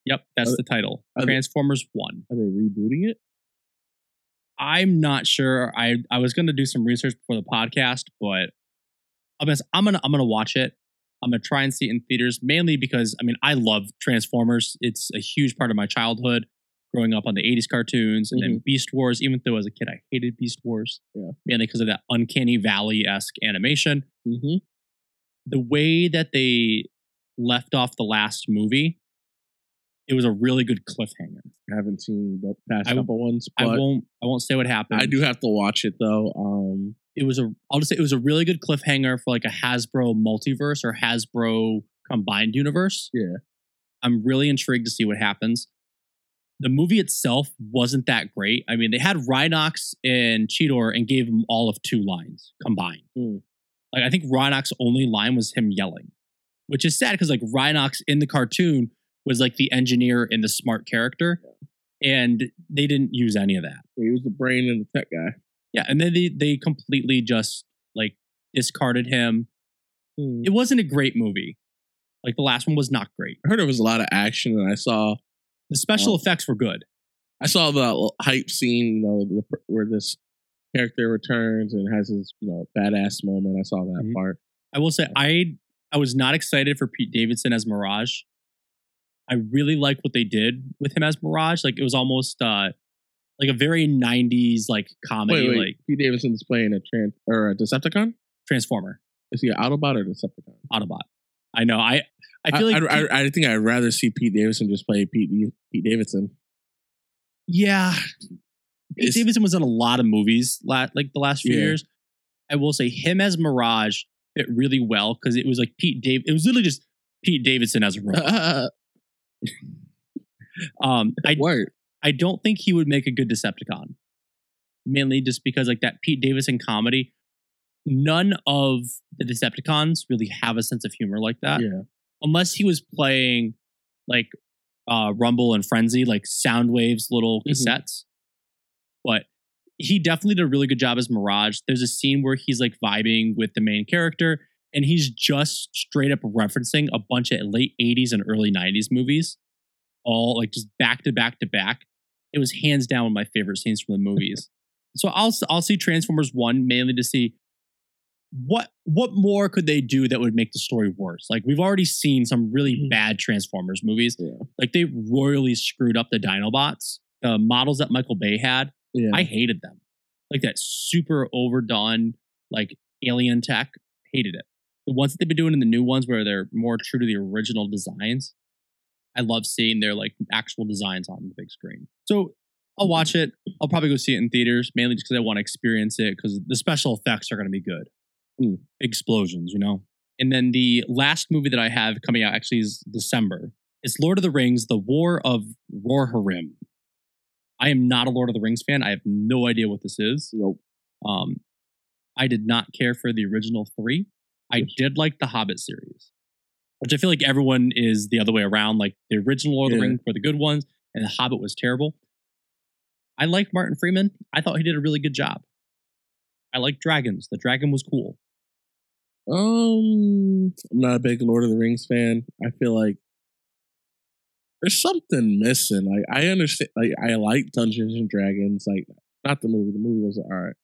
Yep, that's Are- the title. are they- Transformers One. are they rebooting it? I'm not sure. I I was gonna do some research before the podcast, but I'm gonna I'm gonna I'm gonna watch it. I'm gonna try and see it in theaters, mainly because I mean I love Transformers. It's a huge part of my childhood, growing up on the '80s cartoons, and then Beast Wars. Even though as a kid I hated Beast Wars, Yeah. mainly because of that uncanny valley esque animation. Mm-hmm. The way that they left off the last movie, it was a really good cliffhanger. I haven't seen the past I- couple ones, I but won't I won't say what happened. I do have to watch it though. Um, it was a I'll just say it was a really good cliffhanger for like a Hasbro multiverse or Hasbro combined universe. Yeah. I'm really intrigued to see what happens. The movie itself wasn't that great. I mean, they had Rhinox and Cheetor and gave them all of two lines combined. Hmm. Like I think Rhinox's only line was him yelling, which is sad because like Rhinox in the cartoon was like the engineer and the smart character, and they didn't use any of that. he was the brain and the tech guy. Yeah, and then they they completely just like discarded him. Hmm. It wasn't a great movie. Like the last one was not great. I heard it was a lot of action, and I saw The special effects were good. I saw the hype scene, you know, the, where this character returns and has his you know badass moment. I saw that Mhm. part. I will say I I was not excited for Pete Davidson as Mirage. I really like what they did with him as Mirage. Like it was almost uh like a very 90s like comedy Wait, wait, like Pete Davidson's playing a trans or a Decepticon. Transformer Is he an Autobot or Decepticon? Autobot. I know. I I feel I, like I, I, I think I'd rather see Pete Davidson just play Pete Pete Davidson. Yeah. Pete Davidson was in a lot of movies like the last few Yeah. years. I will say him as Mirage fit really well because it was like Pete Dave. It was literally just Pete Davidson as a robot. um, I Word. I don't think he would make a good Decepticon, mainly just because like that Pete Davidson comedy. None of the Decepticons really have a sense of humor like that, Yeah. Unless he was playing like uh, Rumble and Frenzy, like Soundwave's little Mhm. cassettes. But he definitely did a really good job as Mirage. There's a scene where he's like vibing with the main character, and he's just straight up referencing a bunch of late 80s and early 90s movies, all like just back to back to back. It was hands down one of my favorite scenes from the movies. so I'll I'll see Transformers one mainly to see what what more could they do that would make the story worse. Like we've already seen some really Mhm. bad Transformers movies. Yeah. Like they royally screwed up the Dinobots. The models that Michael Bay had, Yeah. I hated them. Like that super overdone, like alien tech, hated it. The ones that they've been doing in the new ones where they're more true to the original designs, I love seeing their like actual designs on the big screen. So I'll watch it. I'll probably go see it in theaters, mainly just because I want to experience it because the special effects are going to be good. Mm. Explosions, you know? And then the last movie that I have coming out actually is December. It's Lord of the Rings, The War of Rohirrim. I am not a Lord of the Rings fan. I have no idea what this is. Nope. Um, I did not care for the original three. I did like the Hobbit series, which I feel like everyone is the other way around. Like the original Lord of the Yeah. Rings were the good ones, and the Hobbit was terrible. I like Martin Freeman. I thought he did a really good job. I like dragons. The dragon was cool. Um, I'm not a big Lord of the Rings fan. I feel like there's something missing. Like I understand. Like I like Dungeons and Dragons. Like not the movie. The movie was all right.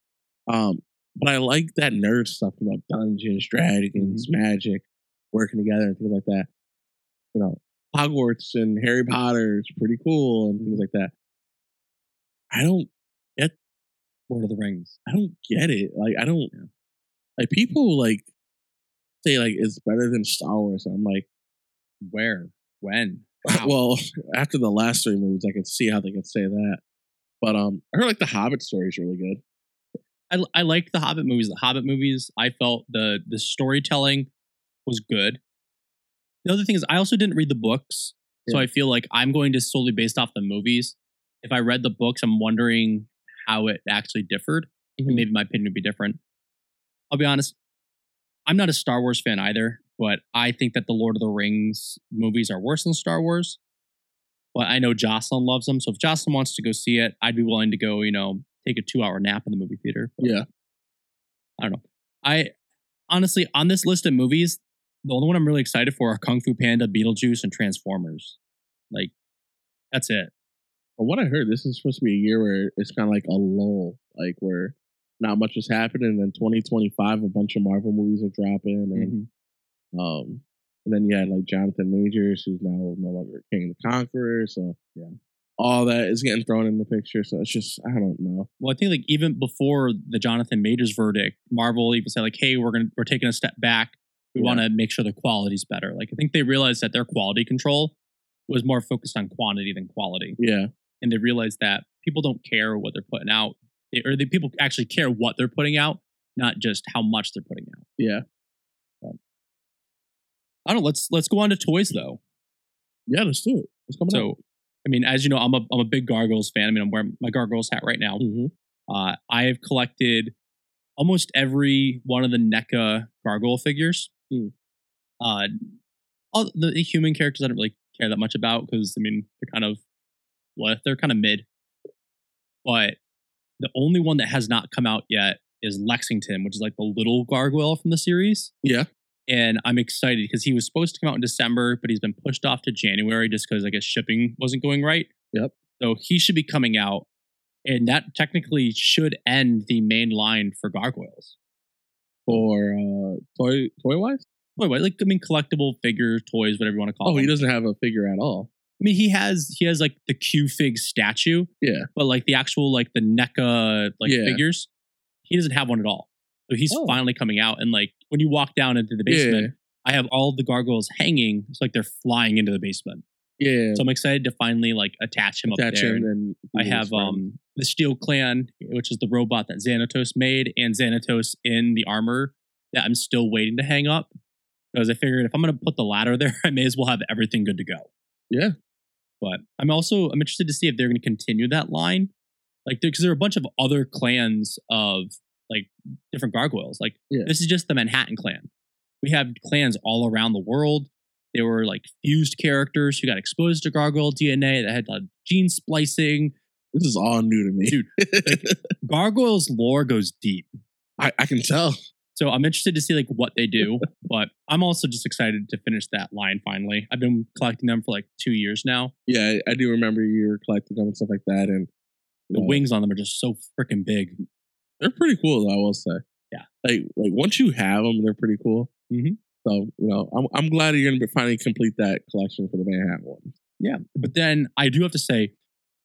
Um, but I like that nerd stuff. about know, Dungeons, Dragons, magic, working together and things like that. You know, Hogwarts and Harry Potter is pretty cool and things like that. I don't get Lord of the Rings. I don't get it. Like I don't like people like say like it's better than Star Wars. I'm like, Where? When? How? well, after the last three movies, I can see how they could say that. But um, I heard like the Hobbit story is really good. I, I liked the Hobbit movies. The Hobbit movies, I felt the the storytelling was good. The other thing is, I also didn't read the books, so I feel like I'm going to solely based off the movies. If I read the books, I'm wondering how it actually differed. Mhm. And maybe my opinion would be different. I'll be honest, I'm not a Star Wars fan either, but I think that the Lord of the Rings movies are worse than Star Wars. But I know Jocelyn loves them, so if Jocelyn wants to go see it, I'd be willing to go. You know, take a two hour nap in the movie theater. Yeah, I don't know. I honestly, on this list of movies, the only one I'm really excited for are Kung Fu Panda, Beetlejuice, and Transformers. Like, that's it. from what I heard, this is supposed to be a year where it's kind of like a lull, like where not much is happening. And then 2025, a bunch of Marvel movies are dropping, and Mhm. um, and then you had like Jonathan Majors, who's now no longer Kang of the Conqueror. So Yeah. all that is getting thrown in the picture. So it's just I don't know. Well, I think like even before the Jonathan Majors verdict, Marvel even said like, "Hey, we're gonna we're taking a step back. We Yeah. want to make sure the quality's better." Like, I think they realized that their quality control was more focused on quantity than quality, Yeah, and they realized that people don't care what they're putting out, or the people actually care what they're putting out, not just how much they're putting out. yeah, I don't. know, Let's let's go on to toys though. yeah. Let's do it. What's coming So, I mean, as you know, I'm a I'm a big Gargoyles fan. I mean, I'm wearing my Gargoyles hat right now. hmm Uh, I have collected almost every one of the NECA gargoyle figures. Hmm. Uh, all the, the human characters I don't really care that much about because I mean they're kind of what they're kind of mid. But the only one that has not come out yet is Lexington, which is like the little gargoyle from the series. Yeah. And I'm excited because he was supposed to come out in December, but he's been pushed off to January just because I guess shipping wasn't going right. Yep. So he should be coming out and that technically should end the main line for gargoyles. For uh, toy toy wise. Wait, wait, like I mean, collectible figures, toys, whatever you want to call it. Oh, them. he doesn't have a figure at all. I mean, he has he has like the Q Fig statue, Yeah. but like the actual like the NECA like Yeah. figures, he doesn't have one at all. So he's Oh. finally coming out, and like when you walk down into the basement, I have all the gargoyles hanging. It's like they're flying into the basement. Yeah. So I'm excited to finally like attach him Attach up there. him and I have um the Steel Clan, which is the robot that Xanatos made, and Xanatos in the armor that I'm still waiting to hang up. Because I figured if I'm gonna put the ladder there, I may as well have everything good to go. Yeah. But I'm also I'm interested to see if they're gonna continue that line. Like because there are a bunch of other clans of like different gargoyles. Like Yeah. this is just the Manhattan clan. We have clans all around the world. They were like fused characters who got exposed to gargoyle DNA that had uh, gene splicing. This is all new to me, Dude, Gargoyles lore goes deep. I, I can tell. So I'm interested to see like what they do, but I'm also just excited to finish that line finally. I've been collecting them for like two years now. Yeah, I, I do remember you're collecting them and stuff like that, and The wings on them are just so freaking big. they're pretty cool. Though, I will say. Yeah. Like like once you have them, they're pretty cool. Mhm. So you know, I'm I'm glad you're gonna finally complete that collection for the Manhattan one. Yeah. But then I do have to say,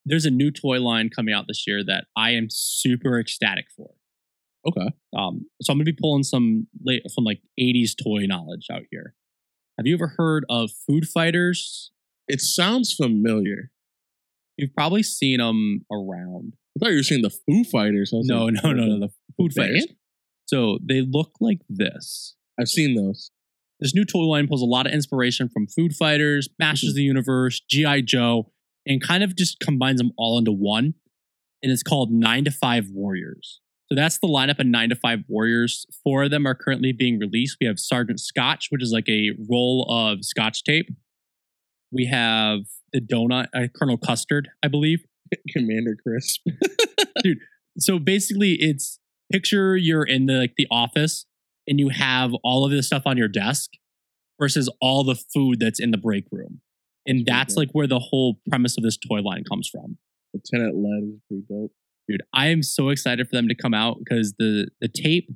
there's a new toy line coming out this year that I am super ecstatic for. Okay. Um, so I'm gonna be pulling some late some like 80s toy knowledge out here. Have you ever heard of Food Fighters? It sounds familiar. You've probably seen them around. I thought you were saying the Foo Fighters. No, like, no, no, no. The Food band? Fighters. So they look like this. I've seen those. This new toy line pulls a lot of inspiration from Food Fighters, Masters of the Universe, G.I. Joe, and kind of just combines them all into one. And it's called Nine to Five Warriors. So that's the lineup of Nine to Five Warriors. Four of them are currently being released. We have Sergeant Scotch, which is like a roll of scotch tape. We have the donut, uh, Colonel Custard, I believe. Commander Crisp. Dude. So basically it's picture you're in the like the office and you have all of this stuff on your desk versus all the food that's in the break room And that's like where the whole premise of this toy line comes from. Lieutenant Lead is pretty dope. Dude, I am so excited for them to come out because the the tape,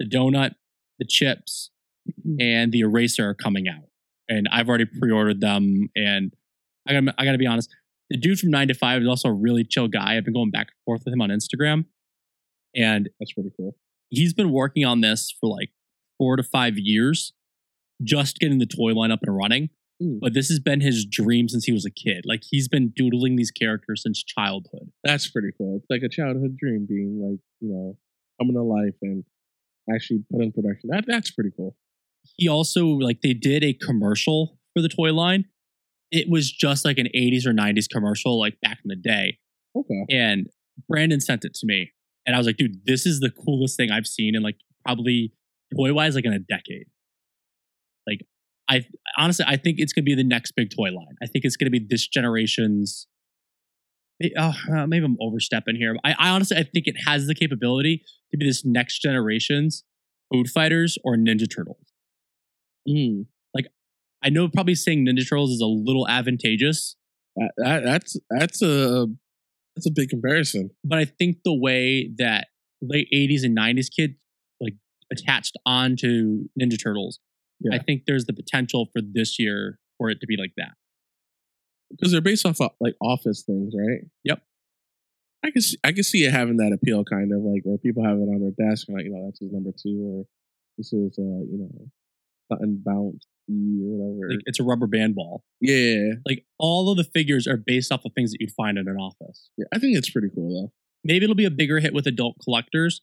the donut, the chips, mm-hmm. and the eraser are coming out. And I've already mm-hmm. pre-ordered them. And I gotta I gotta be honest, the dude from nine to five is also a really chill guy. I've been going back and forth with him on Instagram. And That's pretty cool. he's been working on this for like four to five years, just getting the toy line up and running. Mm. But this has been his dream since he was a kid. Like he's been doodling these characters since childhood. That's pretty cool. It's like a childhood dream being like, you know, coming to life and actually put in production. That that's pretty cool. He also like they did a commercial for the toy line. It was just like an 80s or 90s commercial, like back in the day. Okay. And Brandon sent it to me. And I was like, dude, this is the coolest thing I've seen in like probably toy wise, like in a decade. Like, I honestly, I think it's gonna be the next big toy line. I think it's gonna be this generation's. Oh, uh, maybe I'm overstepping here. I, I honestly, I think it has the capability to be this next generation's Food Fighters or Ninja Turtles. Mm. Like, I know probably saying Ninja Turtles is a little advantageous, That, that that's that's a that's a big comparison. but I think the way that late 80s and 90s kids like attached on to Ninja Turtles, I think there's the potential for this year for it to be like that. Because they're based off of, like office things, right? Yep. I can see, I can see it having that appeal, kind of like where people have it on their desk, and like you know that's his number two, or this is uh you know something bounce E or whatever. Like it's a rubber band ball. yeah, Like all of the figures are based off of things that you'd find in an office. yeah, I think it's pretty cool though. Maybe it'll be a bigger hit with adult collectors,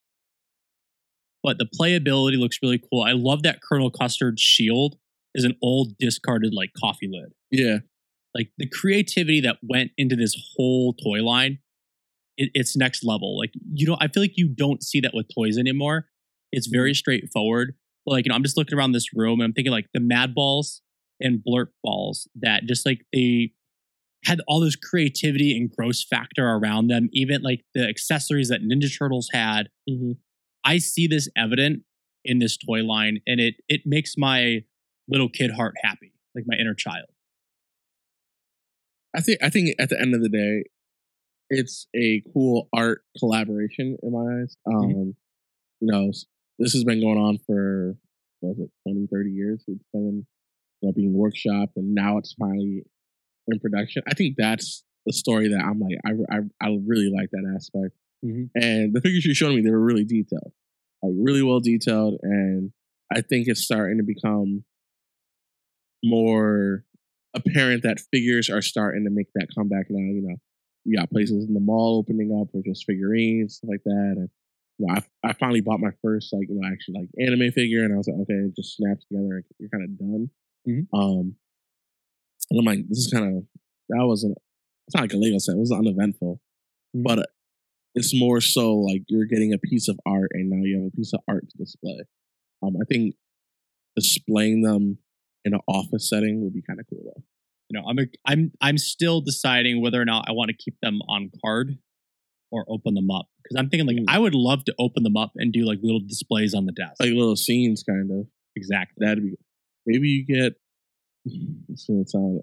but the playability looks really cool. I love that Colonel Custard's shield is an old discarded like coffee lid. Yeah, like the creativity that went into this whole toy line it, it's next level like you know i feel like you don't see that with toys anymore it's very straightforward but like you know i'm just looking around this room and i'm thinking like the mad balls and blurt balls that just like they had all this creativity and gross factor around them even like the accessories that ninja turtles had Mhm. I see this evident in this toy line and it it makes my little kid heart happy like my inner child I think I think at the end of the day, it's a cool art collaboration in my eyes. Um, you know, this has been going on for was it 20, 30 years. It's been you know being workshopped, and now it's finally in production. I think that's the story that I'm like I I, I really like that aspect. Mhm. And the figures you showed me, they were really detailed, like really well detailed, and I think it's starting to become more apparent that figures are starting to make that comeback now. You know, you got places in the mall opening up for just figurines, stuff like that. And you know, I I finally bought my first like you know actually like anime figure, and I was like, okay, it just snaps together. You're kind of done. Mhm. Um, and I'm like, this is kind of that wasn't. It's not like a Lego set. It was uneventful, but uh, it's more so like you're getting a piece of art, and now you have a piece of art to display. Um, I think displaying them in an office setting would be kind of cool though. you know i'm a, i'm i'm still deciding whether or not i want to keep them on card or open them up because i'm thinking like Mm. i would love to open them up and do like little displays on the desk Like little scenes, kind of. exactly That'd be. Maybe you get. So it's on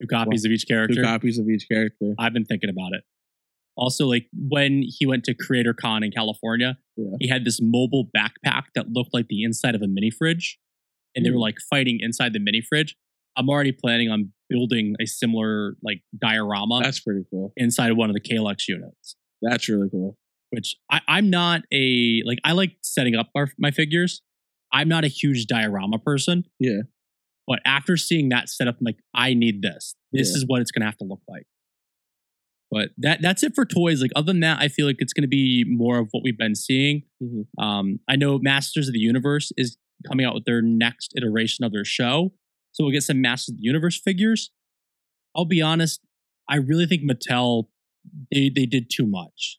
two copies of each character. two copies of each character. i've been thinking about it also like when he went to creator con in california Yeah. he had this mobile backpack that looked like the inside of a mini fridge and they were Mm. like fighting inside the mini fridge i'm already planning on building a similar like diorama That's pretty cool. inside of one of the Kallax units That's really cool. which I, I'm not a like I like setting up our, my figures. I'm not a huge diorama person. Yeah. But after seeing that setup, I'm like, I need this. This Yeah. is what it's gonna have to look like. But that that's it for toys. Like other than that, I feel like it's gonna be more of what we've been seeing. Mhm. Um, I know Masters of the Universe is coming out with their next iteration of their show, so we'll get some Masters of the Universe figures. I'll be honest, I really think Mattel they they did too much.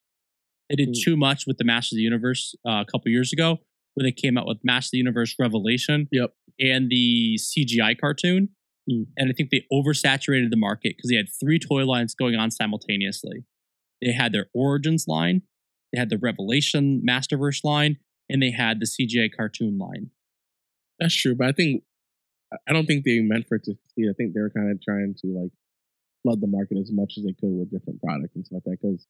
They did Mm. too much with the Masters of the Universe uh, a couple years ago, where they came out with Masters of the Universe Revelation, Yep. and the CGI cartoon. Mm. And I think they oversaturated the market because they had three toy lines going on simultaneously. They had their Origins line, they had the Revelation Masterverse line, and they had the CGI cartoon line. That's true, but I think I- I don't think they meant for it to succeed. I think they were kind of trying to like flood the market as much as they could with different products and stuff like that. Because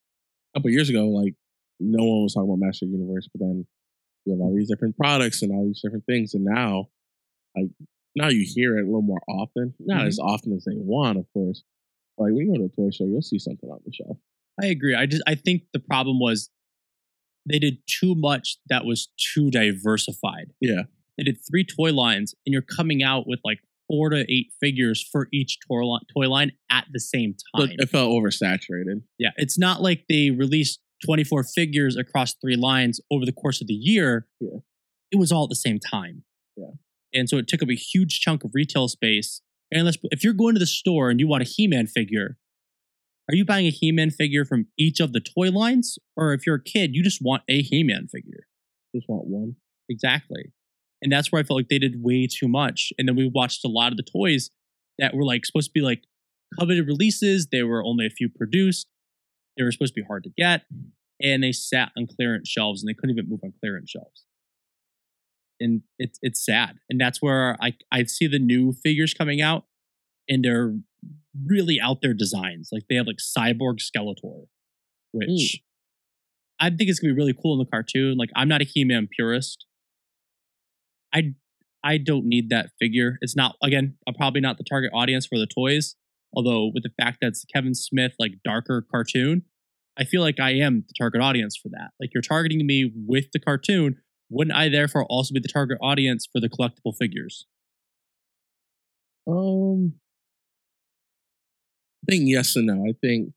a couple years ago, like no one was talking about Master Universe, but then you have all these different products and all these different things, and now, like now you hear it a little more often. Not Mhm. as often as they want, of course. Like when you go to a toy show, you'll see something on the shelf. I agree. I just I think the problem was they did too much that was too diversified. Yeah. They did three toy lines, and you're coming out with like four to eight figures for each toy line, toy line at the same time. it felt oversaturated. Yeah, it's not like they released 24 figures across three lines over the course of the year. Yeah. It was all at the same time. Yeah. And so it took up a huge chunk of retail space. And let's, if you're going to the store and you want a He-Man figure, are you buying a He-Man figure from each of the toy lines? Or if you're a kid, you just want a He-Man figure? Just want one. Exactly. And that's where I felt like they did way too much. And then we watched a lot of the toys that were like supposed to be like coveted releases. They were only a few produced. They were supposed to be hard to get. And they sat on clearance shelves and they couldn't even move on clearance shelves. And it's it's sad. And that's where I I see the new figures coming out and they're really out there designs. Like they have like cyborg Skeletor, which I think it's gonna be really cool in the cartoon. Like I'm not a He-Man purist. I I don't need that figure. It's not again, I'm probably not the target audience for the toys. Although with the fact that it's Kevin Smith like darker cartoon, I feel like I am the target audience for that. Like you're targeting me with the cartoon, wouldn't I therefore also be the target audience for the collectible figures? Um, I think yes and no. I think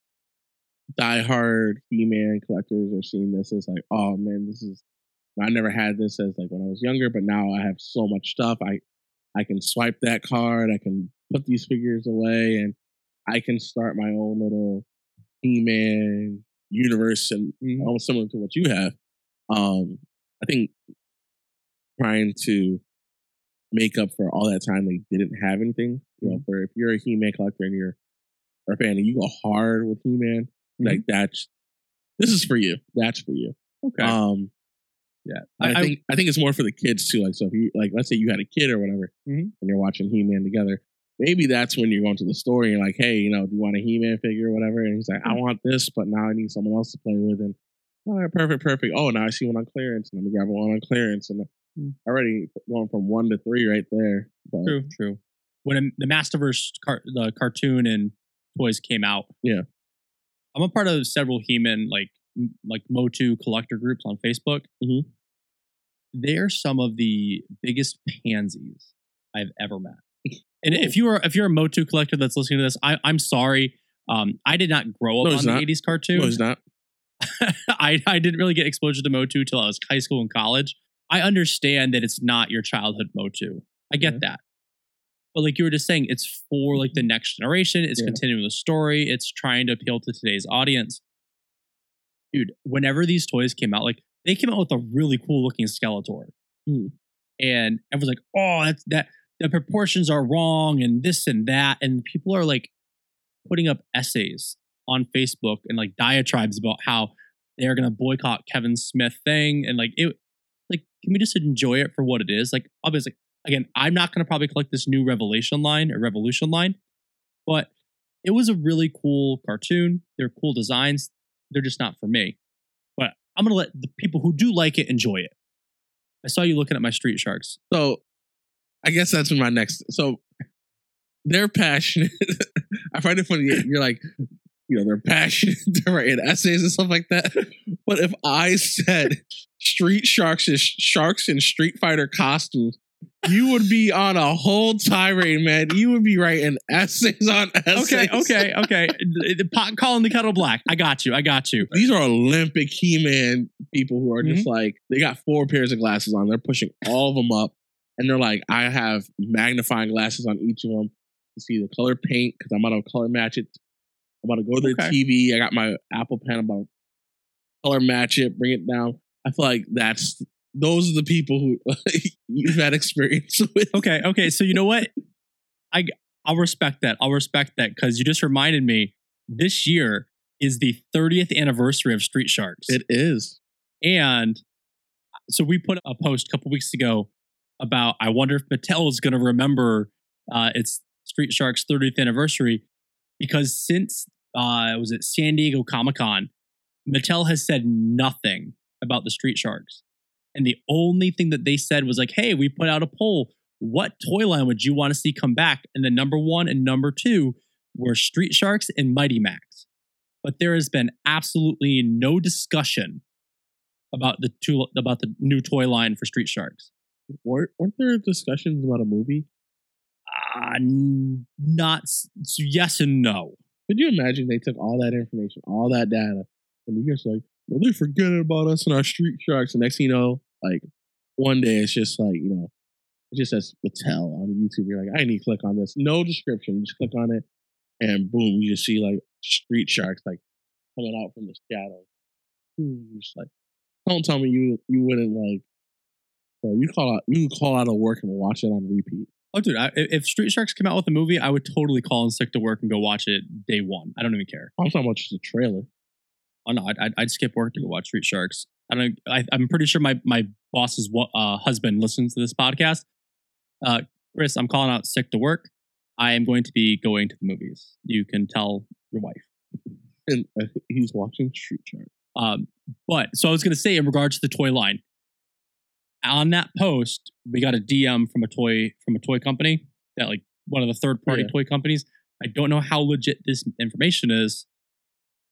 diehard He-Man collectors are seeing this as like, oh man, this is. I never had this as like when I was younger, but now I have so much stuff. I I can swipe that card. I can put these figures away, and I can start my own little He-Man universe, and almost similar to what you have. Um, I think trying to make up for all that time they didn't have anything. You know, for if you're a He-Man collector and you're a fan and you go hard with He-Man, like that's this is for you. That's for you. Okay. Um, yeah. I, I, think I think it's more for the kids too. Like so, if you like, let's say you had a kid or whatever, Mhm. and you're watching He-Man together. Maybe that's when you're going to the store and you're like, hey, you know, do you want a He-Man figure or whatever? And he's like, I want this, but now I need someone else to play with. And all right, perfect, perfect. Oh, now I see one on clearance. And let me grab one on clearance. And Mm. already going from one to three right there. But True, true. When the Masterverse car- the cartoon and toys came out, Yeah. I'm a part of several He-Man like like Motu collector groups on Facebook. Mhm. They're some of the biggest pansies I've ever met. And if you are if you're a Motu collector that's listening to this, I, I'm sorry. Um, I did not grow up No, on he's the 80s cartoon. no, not. I, I didn't really get exposure to Motu till I was high school and college. I understand that it's not your childhood Motu. I get Yeah. that. But like you were just saying, it's for like the next generation. It's Yeah. continuing the story. It's trying to appeal to today's audience. Dude, whenever these toys came out, like they came out with a really cool looking Skeletor. Hmm. And everyone's like, oh, that's that the proportions are wrong and this and that. And people are like putting up essays on Facebook and like diatribes about how they're gonna boycott Kevin Smith thing and like it like can we just enjoy it for what it is? Like obviously again, I'm not gonna probably collect this new Revelation line or Revolution line, but it was a really cool cartoon. They're cool designs. They're just not for me. But I'm gonna let the people who do like it enjoy it. I saw you looking at my street sharks. So I guess that's my next. So they're passionate. I find it funny. You're like, you know, they're passionate. They're writing essays and stuff like that. But if I said street sharks is sharks in Street Fighter costumes, you would be on a whole tirade, man. You would be writing essays on essays. Okay, okay, okay. Pot calling the kettle black. I got you. I got you. These are Olympic He-Man people who are just Mm-hmm. like they got four pairs of glasses on. They're pushing all of them up, and they're like, I have magnifying glasses on each of them to see the color paint because I'm about to color match it. I'm about to go to the Okay. TV. I got my Apple Pen. I'm about to color match it, bring it down. I feel like that's those are the people who you've had experience with. Okay, okay. So you know what? I I'll respect that. I'll respect that because you just reminded me. This year is the 30th anniversary of Street Sharks, It is. and uh, so we put a post a couple weeks ago about I wonder if Mattel is going to remember uh, its Street Sharks 30th anniversary because since uh, was it San Diego Comic Con, Mattel has said nothing about the Street Sharks, and the only thing that they said was like, "Hey, we put out a poll. What toy line would you want to see come back?" And the number one and number two were Street Sharks and Mighty Max. But there has been absolutely no discussion about the two about the new toy line for Street Sharks. Weren't, weren't there discussions about a movie? Uh, not yes and no. Could you imagine they took all that information, all that data, and you just like, well, they're forgetting about us and our street sharks. And next thing you know, like one day it's just like, you know, it just says Mattel on YouTube. You're like, I need to click on this. No description. You just click on it, and boom, you just see like street sharks like coming out from the shadows. Hmm, Just like, don't tell me you you wouldn't like, bro. You call out you call out of work and watch it on repeat. Oh, dude, I, if Street Sharks came out with a movie, I would totally call in sick to work and go watch it day one. I don't even care. I'm talking about just a trailer. Oh no, I'd, I'd, I'd skip work to go watch Street Sharks. I don't. I, I'm pretty sure my my boss's uh, husband listens to this podcast. Uh, Chris, I'm calling out sick to work. I am going to be going to the movies. You can tell your wife. And uh, he's watching Street Sharks. Um, but so I was going to say in regards to the toy line, on that post we got a DM from a toy from a toy company that like one of the third party oh, Yeah. toy companies. I don't know how legit this information is,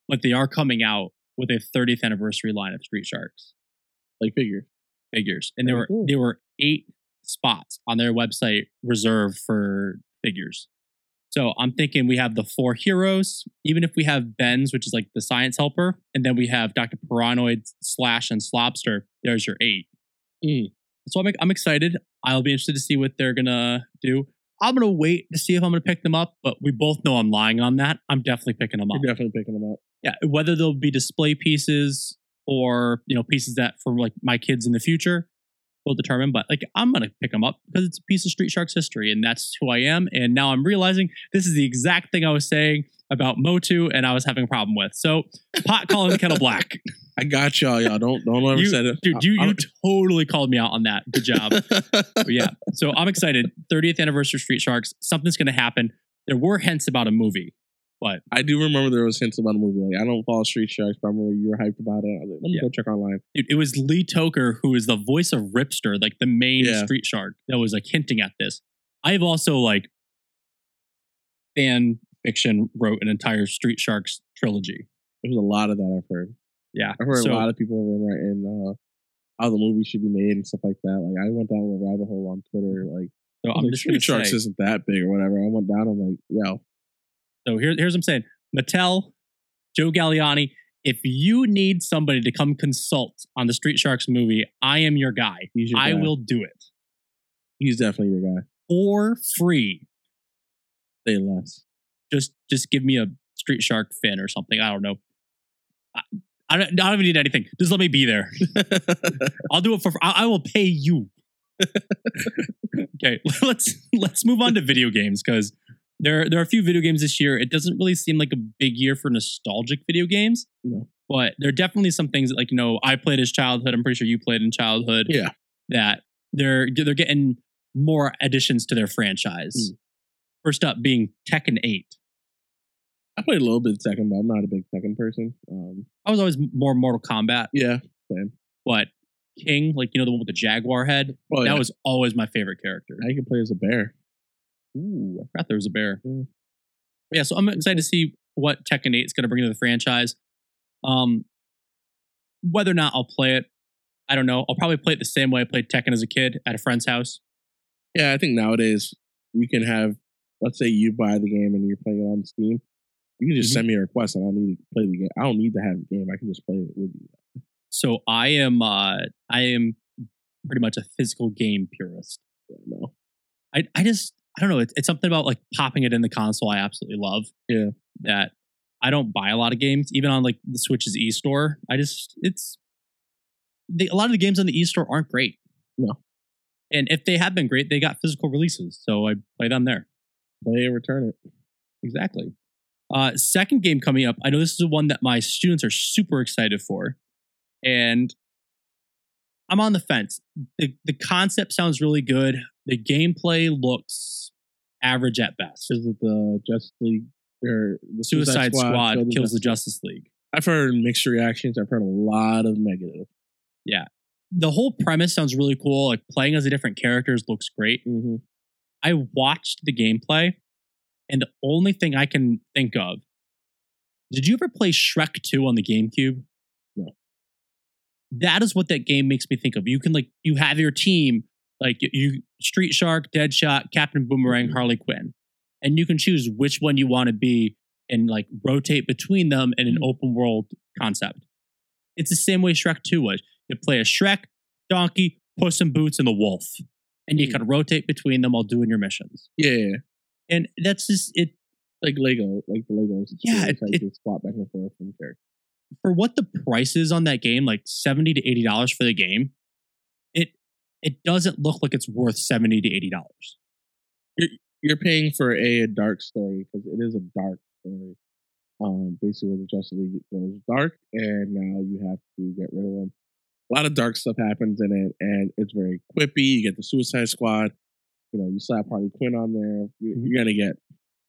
but they are coming out with a 30th anniversary line of Street Sharks Like figures, figures, and there were cool. there were eight spots on their website reserved for figures. So I'm thinking we have the four heroes, even if we have Bends, which is like the science helper, and then we have Dr. Paranoid, Slash, and Slobster. There's your eight. Mm. So I'm, I'm excited. I'll be interested to see what they're gonna do. I'm gonna wait to see if I'm gonna pick them up, but we both know I'm lying on that. I'm definitely picking them up. You're definitely picking them up. Yeah, whether they'll be display pieces or you know pieces that for like my kids in the future will determine. But like I'm gonna pick them up because it's a piece of Street Sharks history, and that's who I am. And now I'm realizing this is the exact thing I was saying about Motu, and I was having a problem with. So pot calling the kettle black, I got y'all, y'all. Don't don't ever You- say it, dude. You you totally called me out on that. Good job. Yeah, so I'm excited. 30th anniversary Street Sharks. Something's gonna happen. There were hints about a movie, but I do remember there was hints about a movie. Like I don't follow Street Sharks, but I remember you were hyped about it. I was like, let me Yeah. go check online. Dude, it was Lee Tockar who is the voice of Ripster, like the main Yeah. street shark that was like hinting at this. I've also like fan fiction wrote an entire Street Sharks trilogy. There's a lot of that I've heard. Yeah. I've heard so, a lot of people been writing uh, how the movie should be made and stuff like that. Like I went down a rabbit hole on Twitter. Like, so I I'm like, Street Sharks say, isn't that big or whatever. I went down. I'm like, yo, so here, here's what I'm saying. Mattel, Joe Galliani, if you need somebody to come consult on the Street Sharks movie, I am your guy. he's your I guy. will do it He's definitely your guy. for free. Say less. Just just give me a street shark fin or something. I don't know. I, I, don't, I don't even need anything. Just let me be there. I'll do it for. I, I will pay you. okay, let's let's move on to video games because there there are a few video games this year. It doesn't really seem like a big year for nostalgic video games. No. But there are definitely some things that, like you know, I played as childhood. I'm pretty sure you played in childhood. Yeah. That they're they're getting more additions to their franchise. Mm. First up being Tekken 8. I played a little bit of Tekken, but I'm not a big Tekken person. Um, I was always more Mortal Kombat, yeah, same. but King, like you know the one with the jaguar head, Oh, that yeah. was always my favorite character. I can play as a bear. Ooh, I forgot there was a bear. Yeah. Yeah, so I'm excited to see what Tekken 8 is going to bring to the franchise. Um, whether or not I'll play it, I don't know. I'll probably play it the same way I played Tekken as a kid at a friend's house. Yeah, I think nowadays you can have, let's say you buy the game and you're playing it on Steam. You can just Mhm. send me a request. And I don't need to play the game. I don't need to have the game. I can just play it with you. So I am, uh, I am pretty much a physical game purist. Yeah, no. I, I just I don't know. It's, it's something about like popping it in the console. I absolutely love. Yeah. That I don't buy a lot of games, even on like the Switch's e store. I just it's they, a lot of the games on the e store aren't great. No. And if they have been great, they got physical releases, so I play them there. Play it, return it. Exactly. Uh, second game coming up. I know this is the one that my students are super excited for, and I'm on the fence. The the concept sounds really good. The gameplay looks average at best. Is it the Justice League or the Suicide Squad, killed kills the Justice- League. I've heard mixed reactions. I've heard a lot of negative. Yeah, the whole premise sounds really cool. Like playing as the different characters looks great. Mm-hmm. I watched the gameplay, and the only thing I can think of. Did you ever play Shrek 2 on the GameCube? No. That is what that game makes me think of. You can like you have your team, like you Street Shark, Deadshot, Captain Boomerang, mm-hmm. Harley Quinn. And you can choose which one you want to be and like rotate between them in an mm-hmm. open world concept. It's the same way Shrek 2 was. You play a Shrek, Donkey, Puss in Boots, and the Wolf. And you Hmm. can rotate between them while doing your missions. Yeah. And that's just it like Lego, like the Legos. Yeah, it's like it- swap back and forth from characters. for what the price is on that game, like 70 to 80 dollars for the game, it it doesn't look like it's worth 70 to 80 dollars. You're paying for a, a dark story because it is a dark story. Um, basically where the Justice League goes dark, and now you have to get rid of them. A lot of dark stuff happens in it, and it's very quippy. You get the Suicide Squad. You know, you slap Harley Quinn on there. You, you're gonna get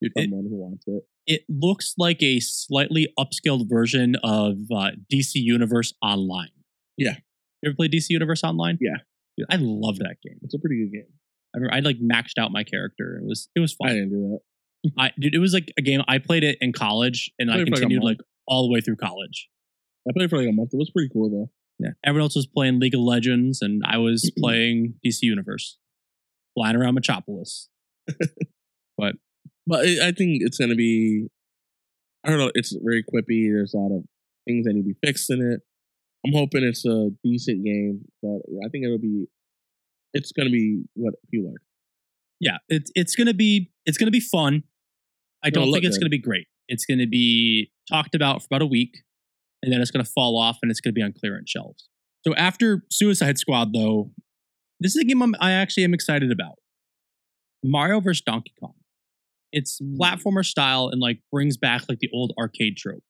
It- someone who wants it. It looks like a slightly upscaled version of uh, DC Universe Online. Yeah. You ever played DC Universe Online? Yeah. Dude, I love that game. It's a pretty good game. I, remember I like maxed out my character. It was it was fun. I didn't do that. I, dude, it was like a game I played it in college, and I Played for like continued like all the way through college. I played for like a month. It was pretty cool though. Yeah. Everyone else was playing League of Legends, and I was playing DC Universe, flying around Metropolis. But I I think it's gonna be. I don't know. It's very quippy. There's a lot of things that need to be fixed in it. I'm hoping it's a decent game, but I think it'll be. It's gonna be what people like. yeah, it's it's gonna be it's gonna be fun. I don't think it's good. gonna be great. It's gonna be talked about for about a week, and then it's gonna fall off, and it's gonna be on clearance shelves. So after Suicide Squad, though, this is a game I'm, I actually am excited about. Mario vs Donkey Kong. It's Hmm. platformer style and like brings back like the old arcade trope.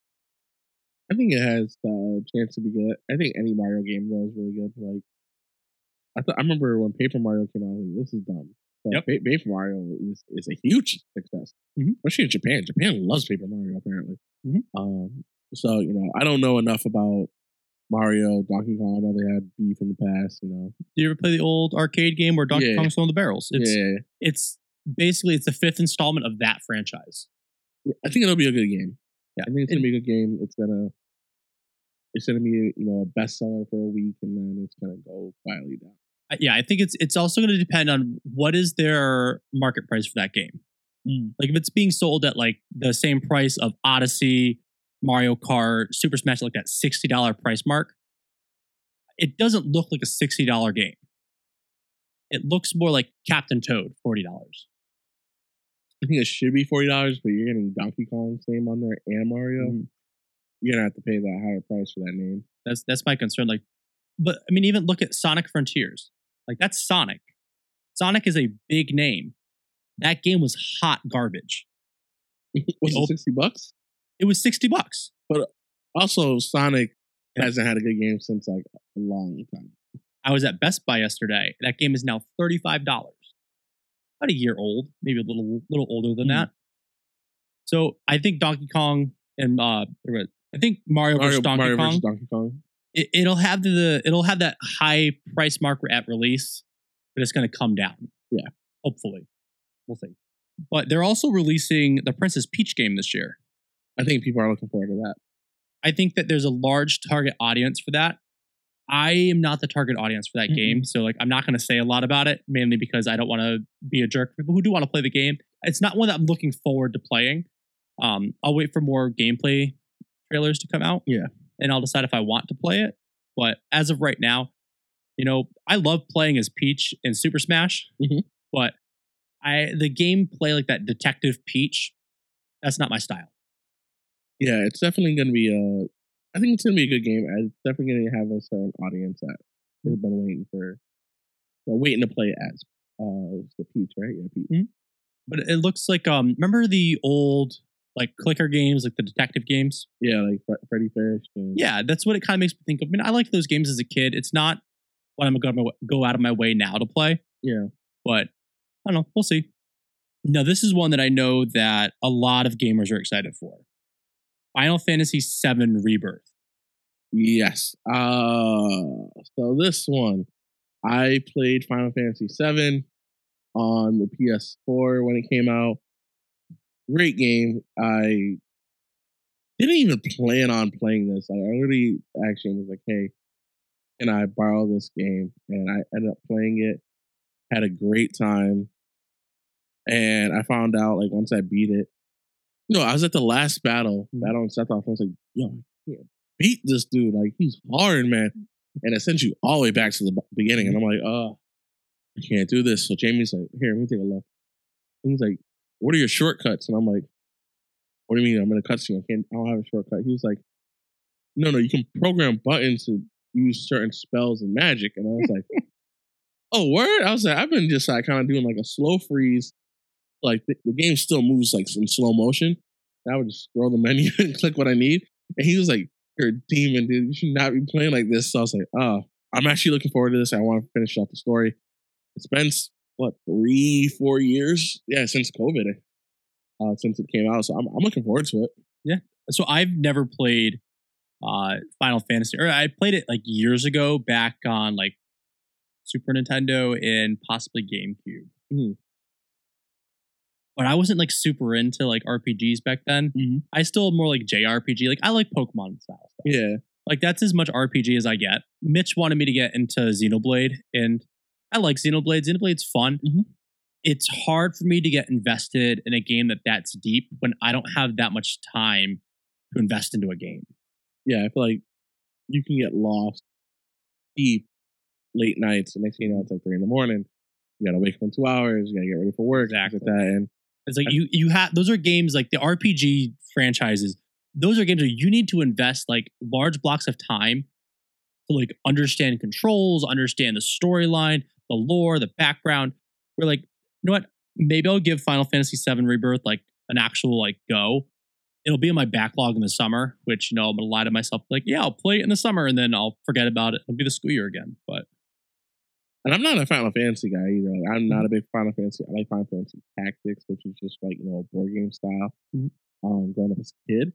I think it has the chance to be good. I think any Mario game though is really good. Like, I th- I remember when Paper Mario came out, I was like, this is dumb. But Yep. Pa- Paper Mario is, is a huge success, Mhm. especially in Japan. Japan loves Paper Mario apparently. Mhm. Um, so you know, I don't know enough about Mario, Donkey Kong. I know they had beef in the past. You know, Do you ever play the old arcade game where Donkey Yeah. Kong's throwing the barrels? It's yeah, it's basically it's the fifth installment of that franchise. I think it'll be a good game. Yeah. I think it's gonna be a good game. It's gonna, it's gonna be you know a bestseller for a week, and then it's gonna go quietly down. Yeah, I think it's it's also going to depend on what is their market price for that game. Mm. Like if it's being sold at like the same price of Odyssey, Mario Kart, Super Smash, like that sixty dollar price mark, it doesn't look like a sixty dollar game. It looks more like Captain Toad, forty dollars. I think it should be forty dollars, but you're getting Donkey Kong's name on there and Mario. Mm-hmm. You're gonna have to pay that higher price for that name. That's that's my concern. Like, but I mean, even look at Sonic Frontiers. Like that's Sonic. Sonic is a big name. That game was hot garbage. Was op- it sixty bucks? It was sixty bucks. But also, Sonic hasn't had a good game since like a long time. I was at Best Buy yesterday. That game is now $35. About a year old, maybe a little little older than Hmm. that. So I think Donkey Kong and uh I think Mario, Mario, vs. Donkey Mario Kong versus Donkey Kong. it, it'll have the it'll have that high price marker at release, but it's going to come down. Yeah. Hopefully. We'll see. But they're also releasing the Princess Peach game this year. I think people are looking forward to that. I think that there's a large target audience for that. I am not the target audience for that Mhm. game, so like I'm not going to say a lot about it, mainly because I don't want to be a jerk. for People who do want to play the game, it's not one that I'm looking forward to playing. Um, I'll wait for more gameplay trailers to come out, Yeah. and I'll decide if I want to play it. But as of right now, you know, I love playing as Peach in Super Smash, Mhm. but I the gameplay like that Detective Peach, that's not my style. Yeah, it's definitely going to be a. I think it's going to be a good game. It's definitely going to have a certain audience that has been waiting for, well, waiting to play as uh the Peach, right? Yeah, Peach. but it looks like um remember the old like clicker games like the detective games Yeah, like Fre- Freddy Fish. And, yeah that's what it kind of makes me think of i mean i liked those games as a kid it's not what I'm going to go out of my way now to play. Yeah. But I don't know. We'll see. Now, this is one that I know that a lot of gamers are excited for. Final Fantasy VII Rebirth. Yes. Uh so this one, I played Final Fantasy VII on the PS4 when it came out. Great game. I didn't even plan on playing this. I already actually was like, "Hey, can I borrow this game?" And I ended up playing it. Had a great time. And I found out like once I beat it, no, I was at the last battle, mm-hmm. battle in Sephiroth. I was like, "Yo, I can't beat this dude. Like he's hard, man." Mm-hmm. And it sent you all the way back to the beginning. And I'm like, "Oh, I can't do this." So Jamie's like, "Here, let me take a look." And he's like, "What are your shortcuts?" And I'm like, "What do you mean? I'm in a cutscene. I can't. I don't have a shortcut." He was like, "No, no, you can program buttons to use certain spells and magic." And I was like, "Oh, word!" I was like, "I've been just like kind of doing like a slow freeze. Like the, the game still moves like in slow motion. I would just scroll the menu and click what I need." And he was like, "You're a demon, dude. You should not be playing like this." So I was like, "Oh, I'm actually looking forward to this. I want to finish off the story." It's been what three, four years? Yeah, since COVID, uh, since it came out. So I'm I'm looking forward to it. Yeah. So I've never played uh Final Fantasy, or I played it like years ago back on like Super Nintendo and possibly GameCube. Mhm. But I wasn't like super into like RPGs back then. Mhm. I still more like JRPG. Like I like Pokemon style stuff. Yeah, Like that's as much RPG as I get. Mitch wanted me to get into Xenoblade, and I like Xenoblade. Xenoblade's fun. Mhm. It's hard for me to get invested in a game that that's deep when I don't have that much time to invest into a game. yeah. I feel like you can get lost deep late nights, and next thing you know, it's like three in the morning. You gotta wake up in two hours. You gotta get ready for work. Exactly. Like that, and It's like you you have those are games like the RPG franchises. Those are games where you need to invest like large blocks of time to like understand controls, understand the storyline, the lore, the background. We're like, you know what? Maybe I'll give Final Fantasy VII Rebirth like an actual like go. It'll be in my backlog in the summer, which you know I'm gonna lie to myself like, yeah, I'll play it in the summer and then I'll forget about it. It'll be the school year again. But and I'm not a Final Fantasy guy either. Like, I'm Mm-hmm. not a big Final Fantasy. I like Final Fantasy Tactics, which is just like you know board game style. Mhm. Um, growing up as a kid,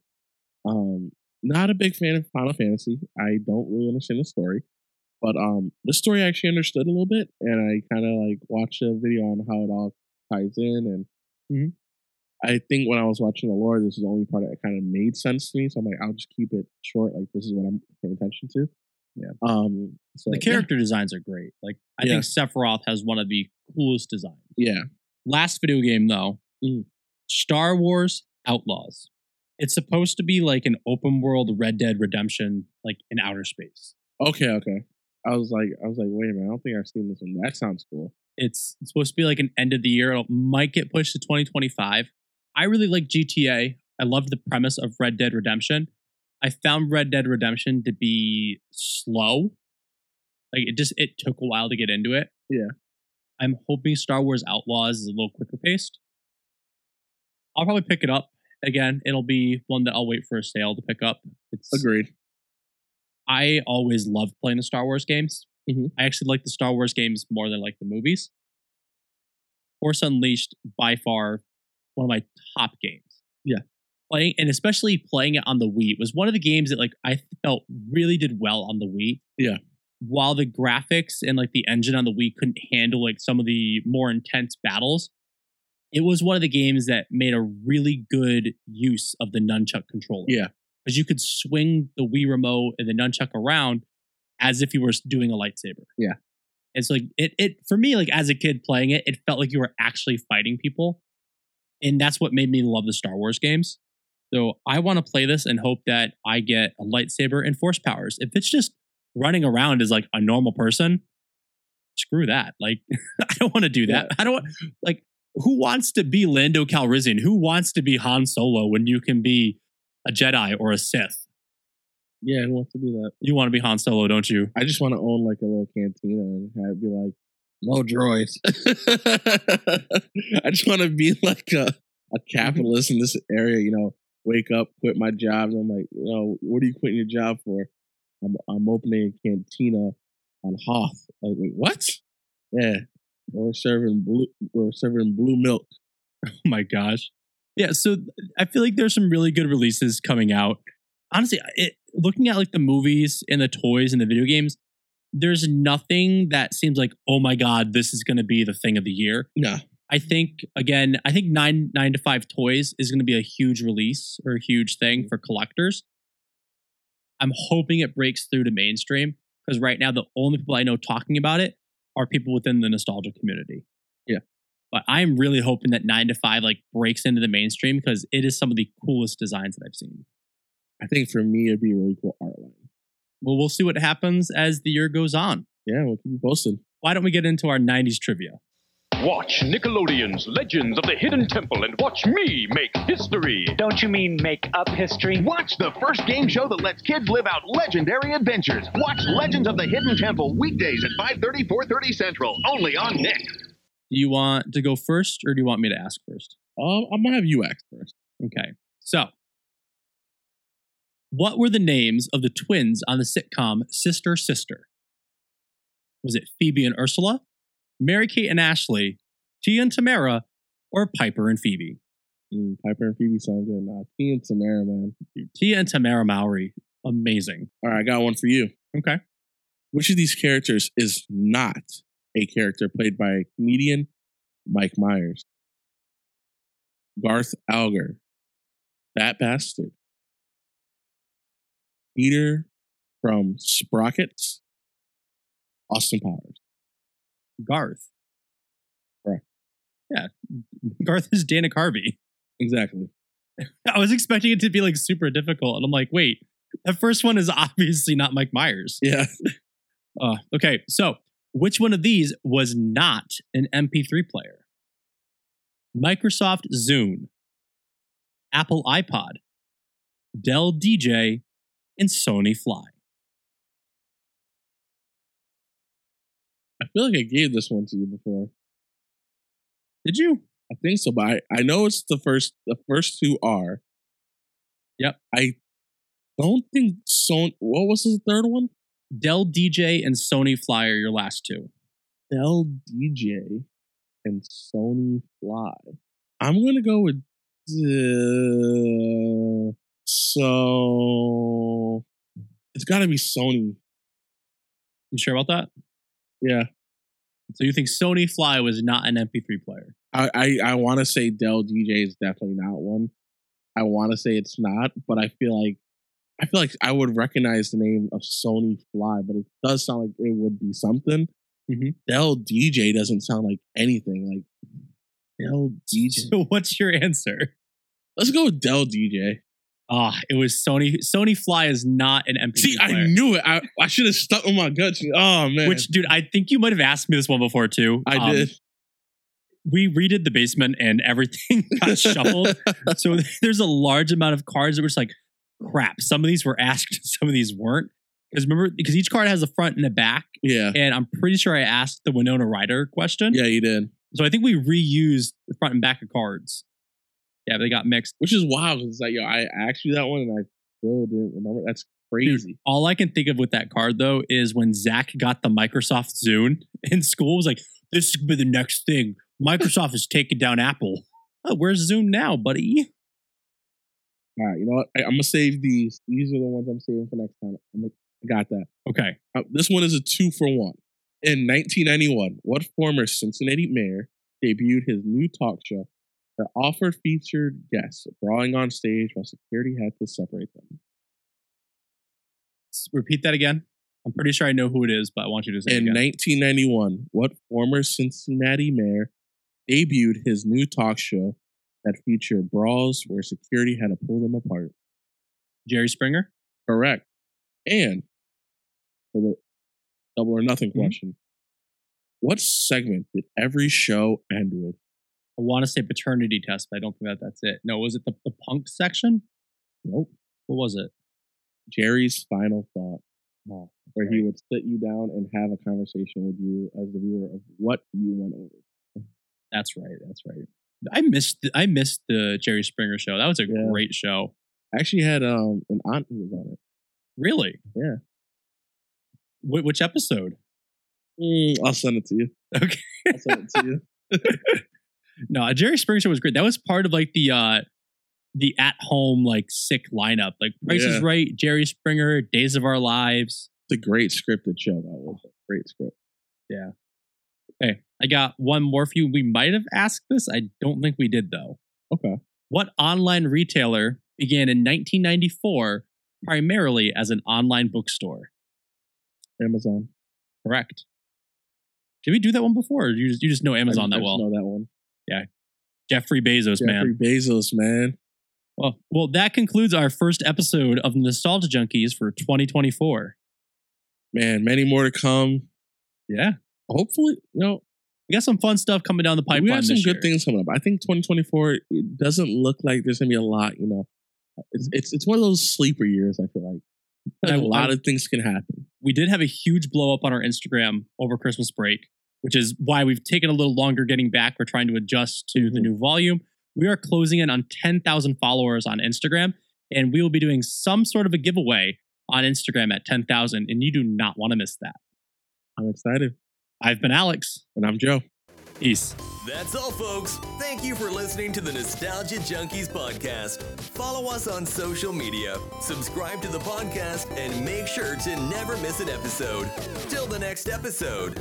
um, not a big fan of Final Fantasy. I don't really understand the story, but um, the story I actually understood a little bit, and I kind of like watched a video on how it all ties in, and Mhm. I think when I was watching the lore, this is the only part that kind of made sense to me. So I'm like, I'll just keep it short. Like this is what I'm paying attention to. Yeah. Um. So the yeah. character designs are great. Like I Yeah. think Sephiroth has one of the coolest designs. Yeah. last video game though Mm. star wars outlaws it's supposed to be like an open world red dead redemption like in outer space Okay. Okay. I was like, I was like, wait a minute. I don't think I've seen this one. That sounds cool. it's, it's supposed to be like an end of the year it might get pushed to 2025 i really like gta i love the premise of red dead redemption i found red dead redemption to be slow like it just it took a while to get into it Yeah. i'm hoping star wars outlaws is a little quicker paced i'll probably pick it up again it'll be one that i'll wait for a sale to pick up it's Agreed. I always love playing the Star Wars games. Mhm. I actually like the Star Wars games more than like the movies. Force Unleashed by far one of my top games. Yeah. Playing and especially playing it on the Wii was one of the games that like I felt really did well on the Wii. Yeah. While the graphics and like the engine on the Wii couldn't handle like some of the more intense battles, it was one of the games that made a really good use of the nunchuck controller Yeah. because you could swing the Wii remote and the nunchuck around as if you were doing a lightsaber. Yeah. It's like it it for me like as a kid playing it, it felt like you were actually fighting people. And that's what made me love the Star Wars games. So I want to play this and hope that I get a lightsaber and force powers. If it's just running around as like a normal person, screw that. Like I don't want to do that. I don't want like who wants to be Lando Calrissian? Who wants to be Han Solo when you can be a Jedi or a Sith? Yeah. Who wants to be that? You want to be Han Solo, don't you? I just want to own like a little cantina and have be like, no droids. I just want to be like a, a capitalist in this area. You know, wake up, quit my job. And I'm like, you know, what are you quitting your job for? I'm I'm opening a cantina on Hoth. Like, wait, what? Yeah, we're serving blue. We're serving blue milk. Oh my gosh. Yeah, so I feel like there's some really good releases coming out. Honestly, it, looking at like the movies and the toys and the video games, there's nothing that seems like, oh my god, this is going to be the thing of the year. No, I think again, I think nine nine to five toys is going to be a huge release or a huge thing mm-hmm. for collectors. I'm hoping it breaks through to mainstream because right now the only people I know talking about it are people within the nostalgia community. Yeah. but I'm really hoping that nine to five like breaks into the mainstream because it is some of the coolest designs that I've seen. I think for me it'd be a really cool art line. Well, we'll see what happens as the year goes on. Yeah, we'll keep you posted. Why don't we get into our 90s trivia? Watch Nickelodeon's Legends of the Hidden Temple and watch me make history. Don't you mean make up history? Watch the first game show that lets kids live out legendary adventures. Watch Legends of the Hidden Temple weekdays at 5:30, 4:30 Central, only on Nick. Do you want to go first or do you want me to ask first? Um, I'm gonna have you ask first. Okay. So, what were the names of the twins on the sitcom Sister Sister? Was it Phoebe and Ursula, Mary Kate and Ashley, Tia and Tamara, or Piper and Phoebe? Mm, Piper and Phoebe sound good. Nah, T and Tamara, man. Dude, Tia and Tamara Mowry, amazing. All right, I got one for you. Okay. Which of these characters is not a character played by comedian Mike Myers? Garth Algar, Fat Bastard. Dieter from Sprockets, Austin Powers. Garth. Correct. Yeah. Garth is Dana Carvey. Exactly. I was expecting it to be like super difficult. And I'm like, wait, the first one is obviously not Mike Myers. Yeah. Uh, okay, so which one of these was not an MP3 player? Microsoft Zune, Apple iPod, Dell DJ, and Sony Fly. I feel like I gave this one to you before. Did you? I think so, but I, I know it's the first. The first two are. Yep. I don't think so. What was the third one? Dell DJ and Sony Fly are your last two. Dell DJ and Sony Fly. I'm gonna go with uh, so. It's got to be Sony. You sure about that? Yeah, So you think Sony Fly was not an MP3 player? I I, I want to say Dell DJ is definitely not one. I want to say it's not, but I feel like I feel like I would recognize the name of Sony Fly, but it does sound like it would be something. Mhm. Dell DJ doesn't sound like anything. Like Dell DJ. So what's your answer? Let's go with Dell DJ. Ah, it was Sony. Sony Fly is not an MP3 See, player. I knew it. I, I should have stuck with my gut. Oh man, Which, dude, I think you might have asked me this one before too. I Um, did. We redid the basement and everything got shuffled. So there's a large amount of cards that were just like, crap. Some of these were asked, some of these weren't. Because remember, because each card has a front and a back, Yeah, and I'm pretty sure I asked the Winona Ryder question. yeah, you did. So I think we reused the front and back of cards. Yeah, they got mixed. Which is wild it's like, yo, I asked you that one and I still didn't remember. That's crazy. All I can think of with that card though is when Zach got the Microsoft Zune in school. Was like, this could be the next thing. Microsoft is taking down Apple. Oh, where's Zune now, buddy? All right, you know what? I, I'm gonna save these. These are the ones I'm saving for next time. I'm gonna, I got that. Okay. Uh, this one is a two for one. In 1991, what former Cincinnati mayor debuted his new talk show that offered featured guests brawling on stage while security had to separate them? Repeat that again. I'm pretty sure I know who it is, but I want you to say it In again. 1991, what former Cincinnati mayor debuted his new talk show that featured brawls where security had to pull them apart? Jerry Springer. Correct. And for the double or nothing Mhm. question, what segment did every show end with? I want to say paternity test, but I don't think that that's it. No, was it the, the punk section? Nope. What was it? Jerry's final thought, Oh, where he would sit you down and have a conversation with you as the viewer of what you went over. that's right. That's right. I missed. The, I missed the Jerry Springer show. That was a Yeah. great show. I actually had um an aunt who was on it. Really? Yeah. Wh- which episode? Mm, I'll send it to you. Okay. I'll send it to you. No, Jerry Springer show was great. That was part of like the uh the at home like sick lineup. Like Price is Right, Jerry Springer, Days of Our Lives. It's a great scripted show. That was a great script. Yeah. Hey, I got one more for you. We might have asked this. I don't think we did though. Okay. What online retailer began in 1994 primarily as an online bookstore? Amazon. Correct. Did we do that one before? Or you just you just know Amazon I, that well? Know that one. Jeffrey Bezos, man. Jeffrey Bezos, man. Well, well, that concludes our first episode of Nostalgia Junkies for 2024. Man, many more to come. Yeah, Hopefully, you know, we got some fun stuff coming down the pipeline we have some good year. things coming up. I think 2024 it doesn't look like there's gonna be a lot. You know, it's it's it's one of those sleeper years. I feel like, I- a lot I- of things can happen. we did have a huge blow up on our Instagram over Christmas break, which is why we've taken a little longer getting back. We're trying to adjust to the Mhm. new volume. We are closing in on 10,000 followers on Instagram, and we will be doing some sort of a giveaway on Instagram at 10,000, and you do not want to miss that. I'm excited, I've been Alex. and I'm Joe. Peace. That's all, folks. Thank you for listening to the Nostalgia Junkies podcast. Follow us on social media, subscribe to the podcast, and make sure to never miss an episode. Till the next episode.